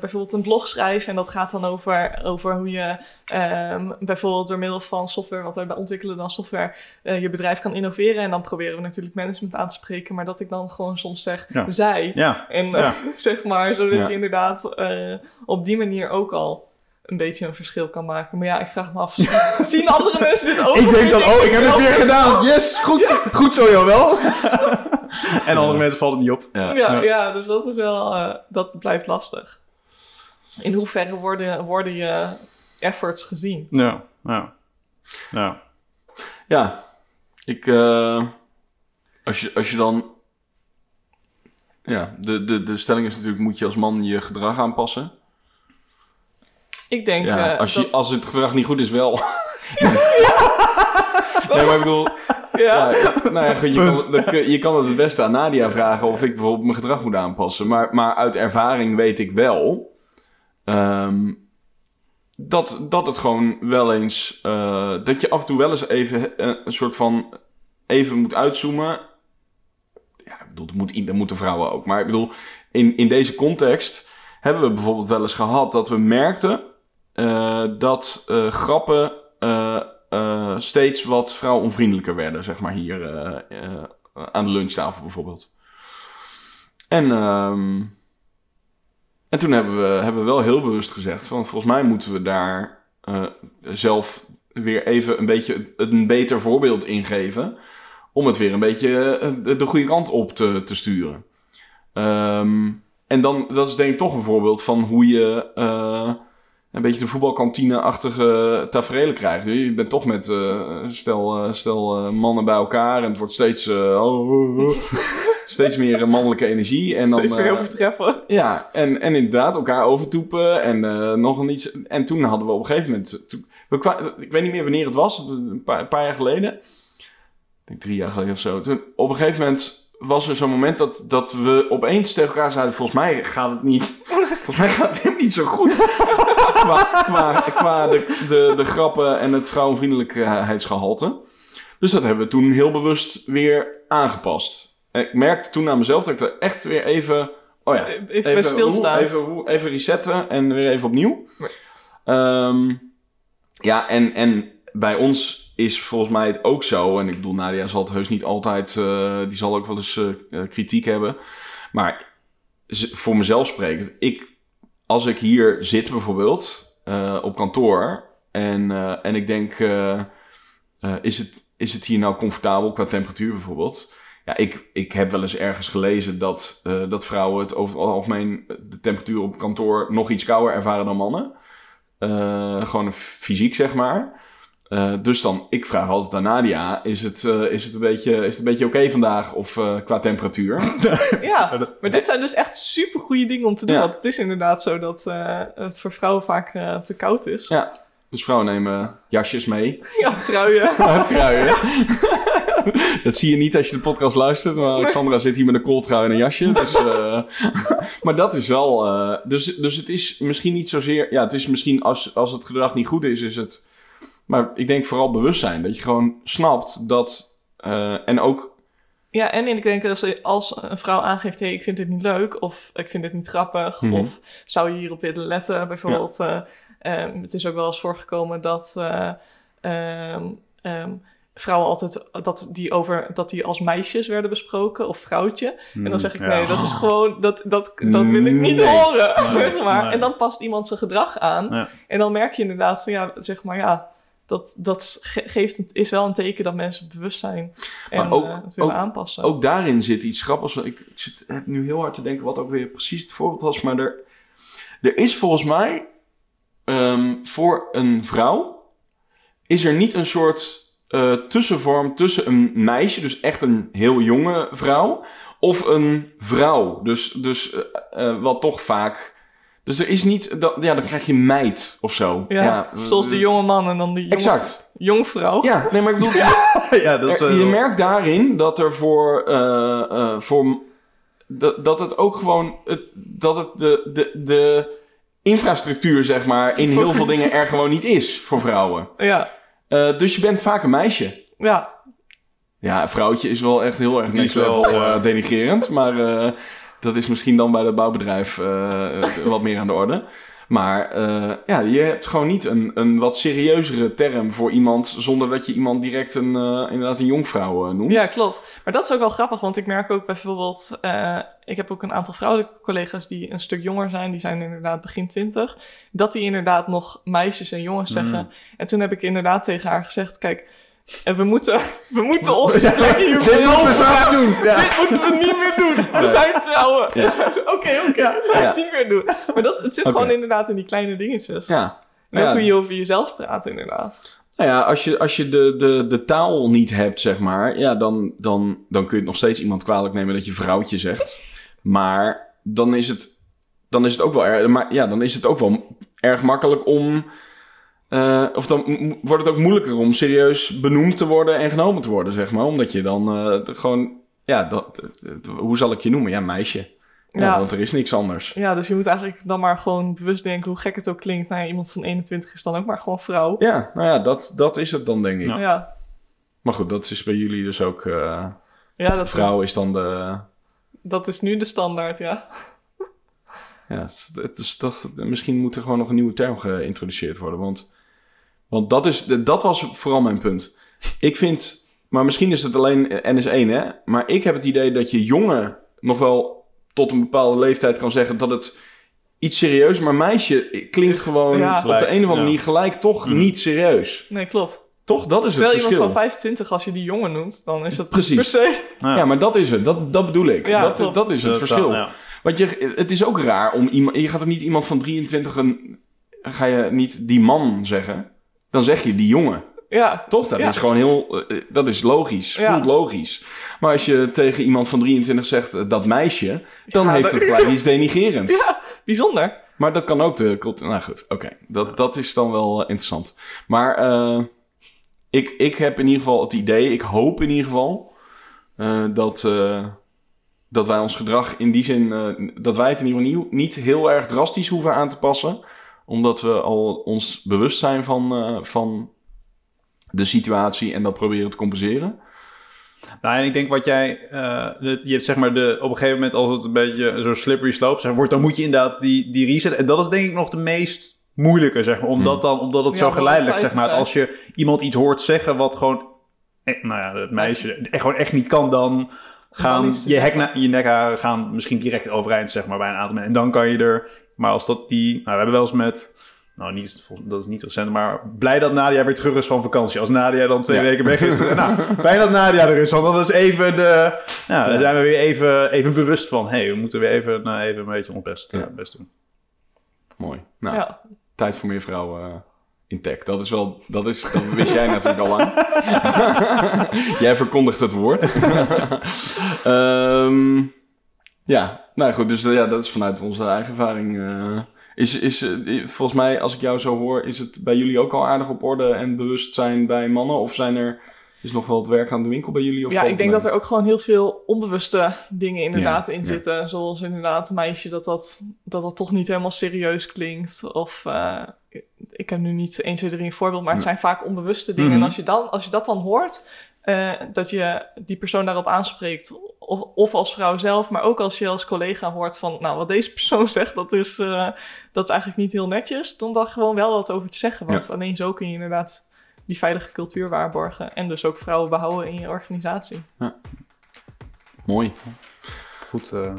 bijvoorbeeld een blog schrijf en dat gaat dan over, over hoe je ehm, bijvoorbeeld door middel van software, want wij ontwikkelen dan software, eh, je bedrijf kan innoveren. En dan proberen we natuurlijk management aan te spreken, maar dat ik dan gewoon soms zeg, Ja. zij. Ja, En Ja. eh, zeg maar, zodat Ja. je inderdaad eh, op die manier ook al een beetje een verschil kan maken. Maar ja, ik vraag me af, zien andere mensen dit ook? Ik denk dan, vind oh, ik heb het weer gedaan. Yes, goed, zo- goed zo, Joël. En andere mensen vallen het niet op. Ja. Ja, Ja. ja. dus dat is wel, eh, dat blijft lastig. In hoeverre worden, worden je efforts gezien? Ja, ja. ja. Ja, ik, eh, als, je, als je dan, ja, de, de, de stelling is natuurlijk, moet je als man je gedrag aanpassen? Ik denk Ja, eh, als, je, dat... als het gedrag niet goed is, wel. nee, maar ik bedoel, ja. ja, nou ja, goed, je, Punt. kan, je kan het het beste aan Nadia vragen of ik bijvoorbeeld mijn gedrag moet aanpassen. Maar, maar uit ervaring weet ik wel ehm, dat, dat het gewoon wel eens, eh, dat je af en toe wel eens even eh, een soort van even moet uitzoomen. Ja, ik bedoel, dat, moet, dat moeten vrouwen ook. Maar ik bedoel, in, in deze context hebben we bijvoorbeeld wel eens gehad dat we merkten eh, dat eh, grappen eh, steeds wat vrouwonvriendelijker werden, zeg maar hier aan de lunchtafel bijvoorbeeld. En, ehm, en toen hebben we, hebben we wel heel bewust gezegd van volgens mij moeten we daar zelf weer even een beetje een beter voorbeeld in geven. Om het weer een beetje de, de goede kant op te, te sturen. Ehm, en dan, dat is denk ik toch een voorbeeld van hoe je een beetje de voetbalkantine-achtige tafereelen krijgt. Je bent toch met eh, stel, eh, stel eh, mannen bij elkaar en het wordt steeds, oh, oh, oh. steeds meer mannelijke energie. En dan, Steeds weer eh, overtreffen. ja, en, en inderdaad elkaar overtoepen en nog een iets. En toen hadden we op een gegeven moment. toen- we kwa- ik weet niet meer wanneer het was, een paar, een paar jaar geleden. Ik denk drie jaar geleden of zo. Toen, op een gegeven moment was er zo'n moment dat, dat we opeens tegen elkaar zeiden: Volgens mij gaat het niet. Volgens mij gaat het niet zo goed. qua qua, qua de, de, de grappen en het vrouwenvriendelijkheidsgehalte. Dus dat hebben we toen heel bewust weer aangepast. En ik merkte toen aan mezelf dat ik er echt weer even. Oh ja, Even, bij stilstaan. hoe- Even, even resetten en weer even opnieuw. Nee. Ehm, ja, en, en bij ons is volgens mij het ook zo. En ik bedoel, Nadia zal het heus niet altijd... eh, die zal ook wel eens eh, kritiek hebben. Maar voor mezelf sprekend... Ik, als ik hier zit bijvoorbeeld eh, op kantoor... En, en ik denk... is, het, is het hier nou comfortabel qua temperatuur bijvoorbeeld... Ja, ik, ik heb wel eens ergens gelezen dat, dat vrouwen het over het algemeen de temperatuur op kantoor nog iets kouder ervaren dan mannen. Gewoon fysiek, zeg maar. Eh, dus dan, ik vraag altijd aan Nadia, is het, eh, is het een beetje, is het een beetje oké vandaag of eh, qua temperatuur? Ja, maar dit zijn dus echt super goede dingen om te doen. Ja. Want het is inderdaad zo dat eh, het voor vrouwen vaak eh, te koud is. Ja. Dus vrouwen nemen jasjes mee. Ja, truien. truien. dat zie je niet als je de podcast luistert, maar Alexandra zit hier met een kooltrui en een jasje. Dus, eh, maar dat is wel... eh, dus, dus het is misschien niet zozeer... Ja, het is misschien als, als het gedrag niet goed is, is het... Maar ik denk vooral bewustzijn. Dat je gewoon snapt dat... eh, en ook... Ja, en ik denk als, als een vrouw aangeeft, hey, ik vind dit niet leuk, of ik vind dit niet grappig, Mhm. of zou je hierop willen letten, bijvoorbeeld. eh, ehm, het is ook wel eens voorgekomen dat eh, ehm, ehm, vrouwen altijd, dat die, over, dat die als meisjes werden besproken, of vrouwtje. En dan zeg ik, Ja. nee, dat is gewoon, dat, dat, dat wil ik niet Nee. horen, zeg maar. Nee. En dan past iemand zijn gedrag aan. Ja. En dan merk je inderdaad van, ja, zeg maar, ja, dat, dat ge- geeft het, is wel een teken dat mensen bewust zijn en Maar ook- eh, het willen ook- aanpassen. Ook daarin zit iets grappigs. Ik, ik zit nu heel hard te denken wat ook weer precies het voorbeeld was. Maar er, er is volgens mij ehm, voor een vrouw... is er niet een soort eh, tussenvorm tussen een meisje... dus echt een heel jonge vrouw... of een vrouw. Dus, dus eh, wat toch vaak... Dus er is niet... Dat, ja, dan krijg je meid of zo. Ja, zoals de jonge man en dan de jonge Exact. jongvrouw. Ja, nee, maar ik bedoel... ja, dat is Er- je merkt daarin dat er voor, eh, eh, voor dat, dat het ook gewoon het, dat het de, de, de infrastructuur, zeg maar, in heel veel dingen er gewoon niet is voor vrouwen. Ja, Eh, dus je bent vaak een meisje. ja. Ja, vrouwtje is wel echt heel erg is wel, denigrerend, maar dat is misschien dan bij het bouwbedrijf eh, wat meer aan de orde. Maar eh, ja, je hebt gewoon niet een, een wat serieuzere term voor iemand... zonder dat je iemand direct een, eh, inderdaad een jonkvrouw eh, noemt. Ja, klopt. Maar dat is ook wel grappig, want ik merk ook bijvoorbeeld... eh, ik heb ook een aantal vrouwelijke collega's die een stuk jonger zijn. Die zijn inderdaad begin twintig. Dat die inderdaad nog meisjes en jongens zeggen. Mm. En toen heb ik inderdaad tegen haar gezegd... Kijk, eh, we moeten, we moeten plek hier Dit moeten we doen. Ja. Dit moeten we niet meer doen. We zijn vrouwen. Ja. Oké, oké. we zijn Ja. het niet meer doen. Maar dat, het zit gewoon inderdaad in die kleine dingetjes. Ja. En Ja. hoe je over jezelf praat, inderdaad. Nou ja, als je, als je de, de, de taal niet hebt, zeg maar, ja, dan, dan, dan kun je het nog steeds iemand kwalijk nemen dat je vrouwtje zegt. Maar dan is het, dan is het ook wel erg, maar ja, dan is het ook wel erg makkelijk om, eh, of dan wordt het ook moeilijker om serieus benoemd te worden en genomen te worden, zeg maar. Omdat je dan eh, gewoon, ja, dat, hoe zal ik je noemen? Ja, meisje. Ja, Ja. want er is niks anders. Ja, dus je moet eigenlijk dan maar gewoon bewust denken, hoe gek het ook klinkt. Nou ja, iemand van 21 is dan ook maar gewoon vrouw. Ja, nou ja, dat, dat is het dan, denk ik. Ja. Ja, Maar goed, dat is bij jullie dus ook, eh, ja dat, vrouw is dan de... dat is nu de standaard, ja. Ja, het is, het is toch, misschien moet er gewoon nog een nieuwe term geïntroduceerd worden. Want, want dat, is, dat was vooral mijn punt. Ik vind, maar misschien is het alleen NS1, hè? Maar ik heb het idee dat je jongen nog wel tot een bepaalde leeftijd kan zeggen dat het iets serieus, maar meisje klinkt Is- gewoon ja. op de een of andere Ja. manier gelijk toch Mhm. niet serieus. Nee, klopt. Toch? Dat is het Terwijl iemand verschil. van 25, als je die jongen noemt, dan is het Precies. per se... Ja, maar dat is het. Dat, dat bedoel ik. Ja, dat, klopt. dat is het dat- verschil. ja. Want je, het is ook raar om iemand. Je gaat er niet iemand van 23 een. Ga je niet die man zeggen? Dan zeg je die jongen. Ja, Toch? Dat Ja. is gewoon heel. eh, dat is logisch. Ja. Voelt logisch. Maar als je tegen iemand van 23 zegt eh, dat meisje. dan Ja, heeft dat- het gelijk iets denigerends. ja, bijzonder. Maar dat kan ook de cultuur. Nou goed, oké. Dat, dat is dan wel eh, interessant. Maar eh, ik, ik heb in ieder geval het idee, ik hoop in ieder geval, eh, dat, eh, dat wij ons gedrag in die zin, eh, dat wij het in ieder geval niet, niet heel erg drastisch hoeven aan te passen. Omdat we al ons bewust zijn van, eh, van de situatie en dat proberen te compenseren. Nou, en ik denk wat jij... eh, het- je hebt zeg maar de... Op een gegeven moment als het een beetje zo'n slippery slope zeg, wordt... dan moet je inderdaad die, die reset... En dat is denk ik nog de meest moeilijke, zeg maar. Omdat, dan, omdat het Ja, zo geleidelijk, zeg maar... Als je iemand iets hoort zeggen wat gewoon... eh, nou ja, het meisje echt, gewoon echt niet kan, dan gaan je, zeggen. hek, je nekharen gaan misschien direct overeind, zeg maar, bij een aantal mensen. En dan kan je er... Maar als dat die... Nou, we hebben wel eens met... Nou, niet, dat is niet recent, maar blij dat Nadia weer terug is van vakantie. Als Nadia dan twee Ja. weken weg is. nou, fijn dat Nadia er is, want dan is even de... Nou, Ja. zijn we weer even, even bewust van... hé, hey, we moeten weer even, nou, even een beetje ons best, eh, Ja. best doen. Mooi. Nou, Ja. tijd voor meer vrouwen in tech. Dat is wel, dat, is, dat wist jij natuurlijk al aan. jij verkondigt het woord. Ehm, ja, nou goed, dus eh, ja, dat is vanuit onze eigen ervaring. eh, is, is, eh, volgens mij, als ik jou zo hoor, is het bij jullie ook al aardig op orde en bewustzijn bij mannen? Of zijn er, is nog wel het werk aan de winkel bij jullie? Of Ja, ik denk dat er ook gewoon heel veel onbewuste dingen inderdaad Ja, in ja. zitten. Zoals inderdaad een meisje dat dat, dat dat toch niet helemaal serieus klinkt. Of ik heb nu niet 1, 2, 3 een voorbeeld, maar het Ja. zijn vaak onbewuste dingen. Mhm. En als je, dan, als je dat dan hoort, eh, dat je die persoon daarop aanspreekt. Of, of als vrouw zelf, maar ook als je als collega hoort van, nou, wat deze persoon zegt, dat is, eh, dat is eigenlijk niet heel netjes. Dan dan gewoon wel wat over te zeggen. Want alleen zo kun je inderdaad die veilige cultuur waarborgen. En dus ook vrouwen behouden in je organisatie. Mooi. Goed, eh,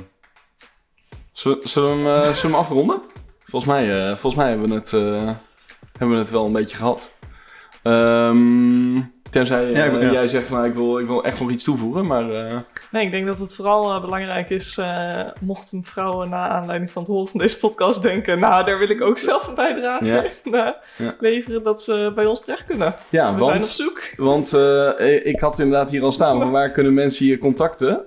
Zullen, we, hem, zullen we hem afronden? Volgens mij, volgens mij hebben, we het, hebben we het wel een beetje gehad. Ehm, tenzij eh, Ja, ik- ja. jij zegt, nou, ik, wil, ik wil echt nog iets toevoegen, maar... eh, Nee, ik denk dat het vooral eh, belangrijk is, eh mochten vrouwen na aanleiding van het horen van deze podcast denken, nou, daar wil ik ook zelf een bijdrage Ja. in Ja. leveren, dat ze bij ons terecht kunnen. ja, We zijn op want, zoek. want eh, ik had inderdaad hier al staan, waar kunnen mensen je contacten?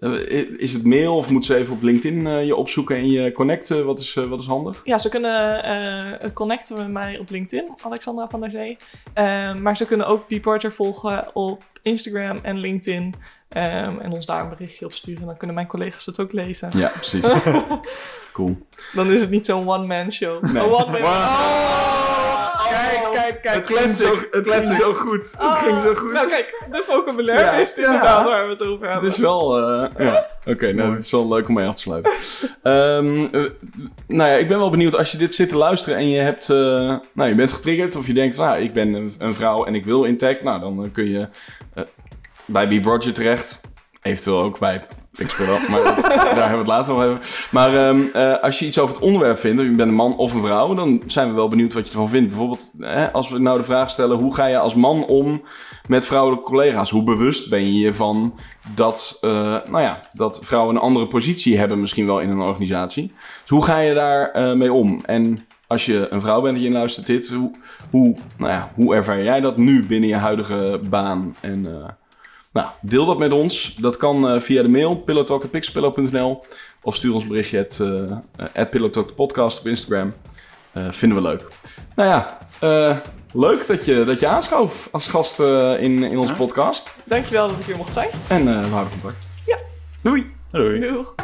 Eh, is het mail of moeten ze even op LinkedIn eh, je opzoeken en je connecten? Wat is, eh, wat is handig? Ja, ze kunnen eh, connecten met mij op LinkedIn, Alexandra van der Zee. Eh, maar ze kunnen ook Beporter volgen op Instagram en LinkedIn. ehm, en ons daar een berichtje op sturen. Dan kunnen mijn collega's het ook lezen. Ja, precies. cool. Dan is het niet zo'n one-man show. Nee. Een one-man Wow. Oh! Kijk, kijk, kijk. Het ging zo, het ging zo goed. Het ging zo goed. Nou kijk, de vocabulaire Ja, is het inderdaad waar we het over Het hebben. is wel... eh, ja. Oké, nou, het is wel leuk om mee af te sluiten. Ehm, eh, nou ja, ik ben wel benieuwd als je dit zit te luisteren en je, hebt, eh, nou, je bent getriggerd of je denkt, nou, ik ben een, een vrouw en ik wil in tech. Nou, dan kun je bij B. Roger terecht. Eventueel ook bij Pixpro, maar dat- daar hebben we het later over. Maar ehm, eh, als je iets over het onderwerp vindt, of je bent een man of een vrouw, dan zijn we wel benieuwd wat je ervan vindt. Bijvoorbeeld, hè, als we nou de vraag stellen, hoe ga je als man om met vrouwelijke collega's? Hoe bewust ben je je van dat, eh, nou ja, dat vrouwen een andere positie hebben misschien wel in een organisatie? Dus hoe ga je daar eh, mee om? En als je een vrouw bent en je luistert dit, hoe, hoe, nou ja, hoe ervaar jij dat nu binnen je huidige baan? En nou, deel dat met ons. Dat kan eh, via de mail pillowtalk.pixpillow.nl of stuur ons een berichtje at, uh, podcast op Instagram. Eh, vinden we leuk. Nou ja, eh, leuk dat je, dat je aanschoof als gast eh, in, in onze Ja. podcast. Dankjewel dat ik hier mocht zijn. En eh, we houden contact. Ja. Doei! Doei. Doeg.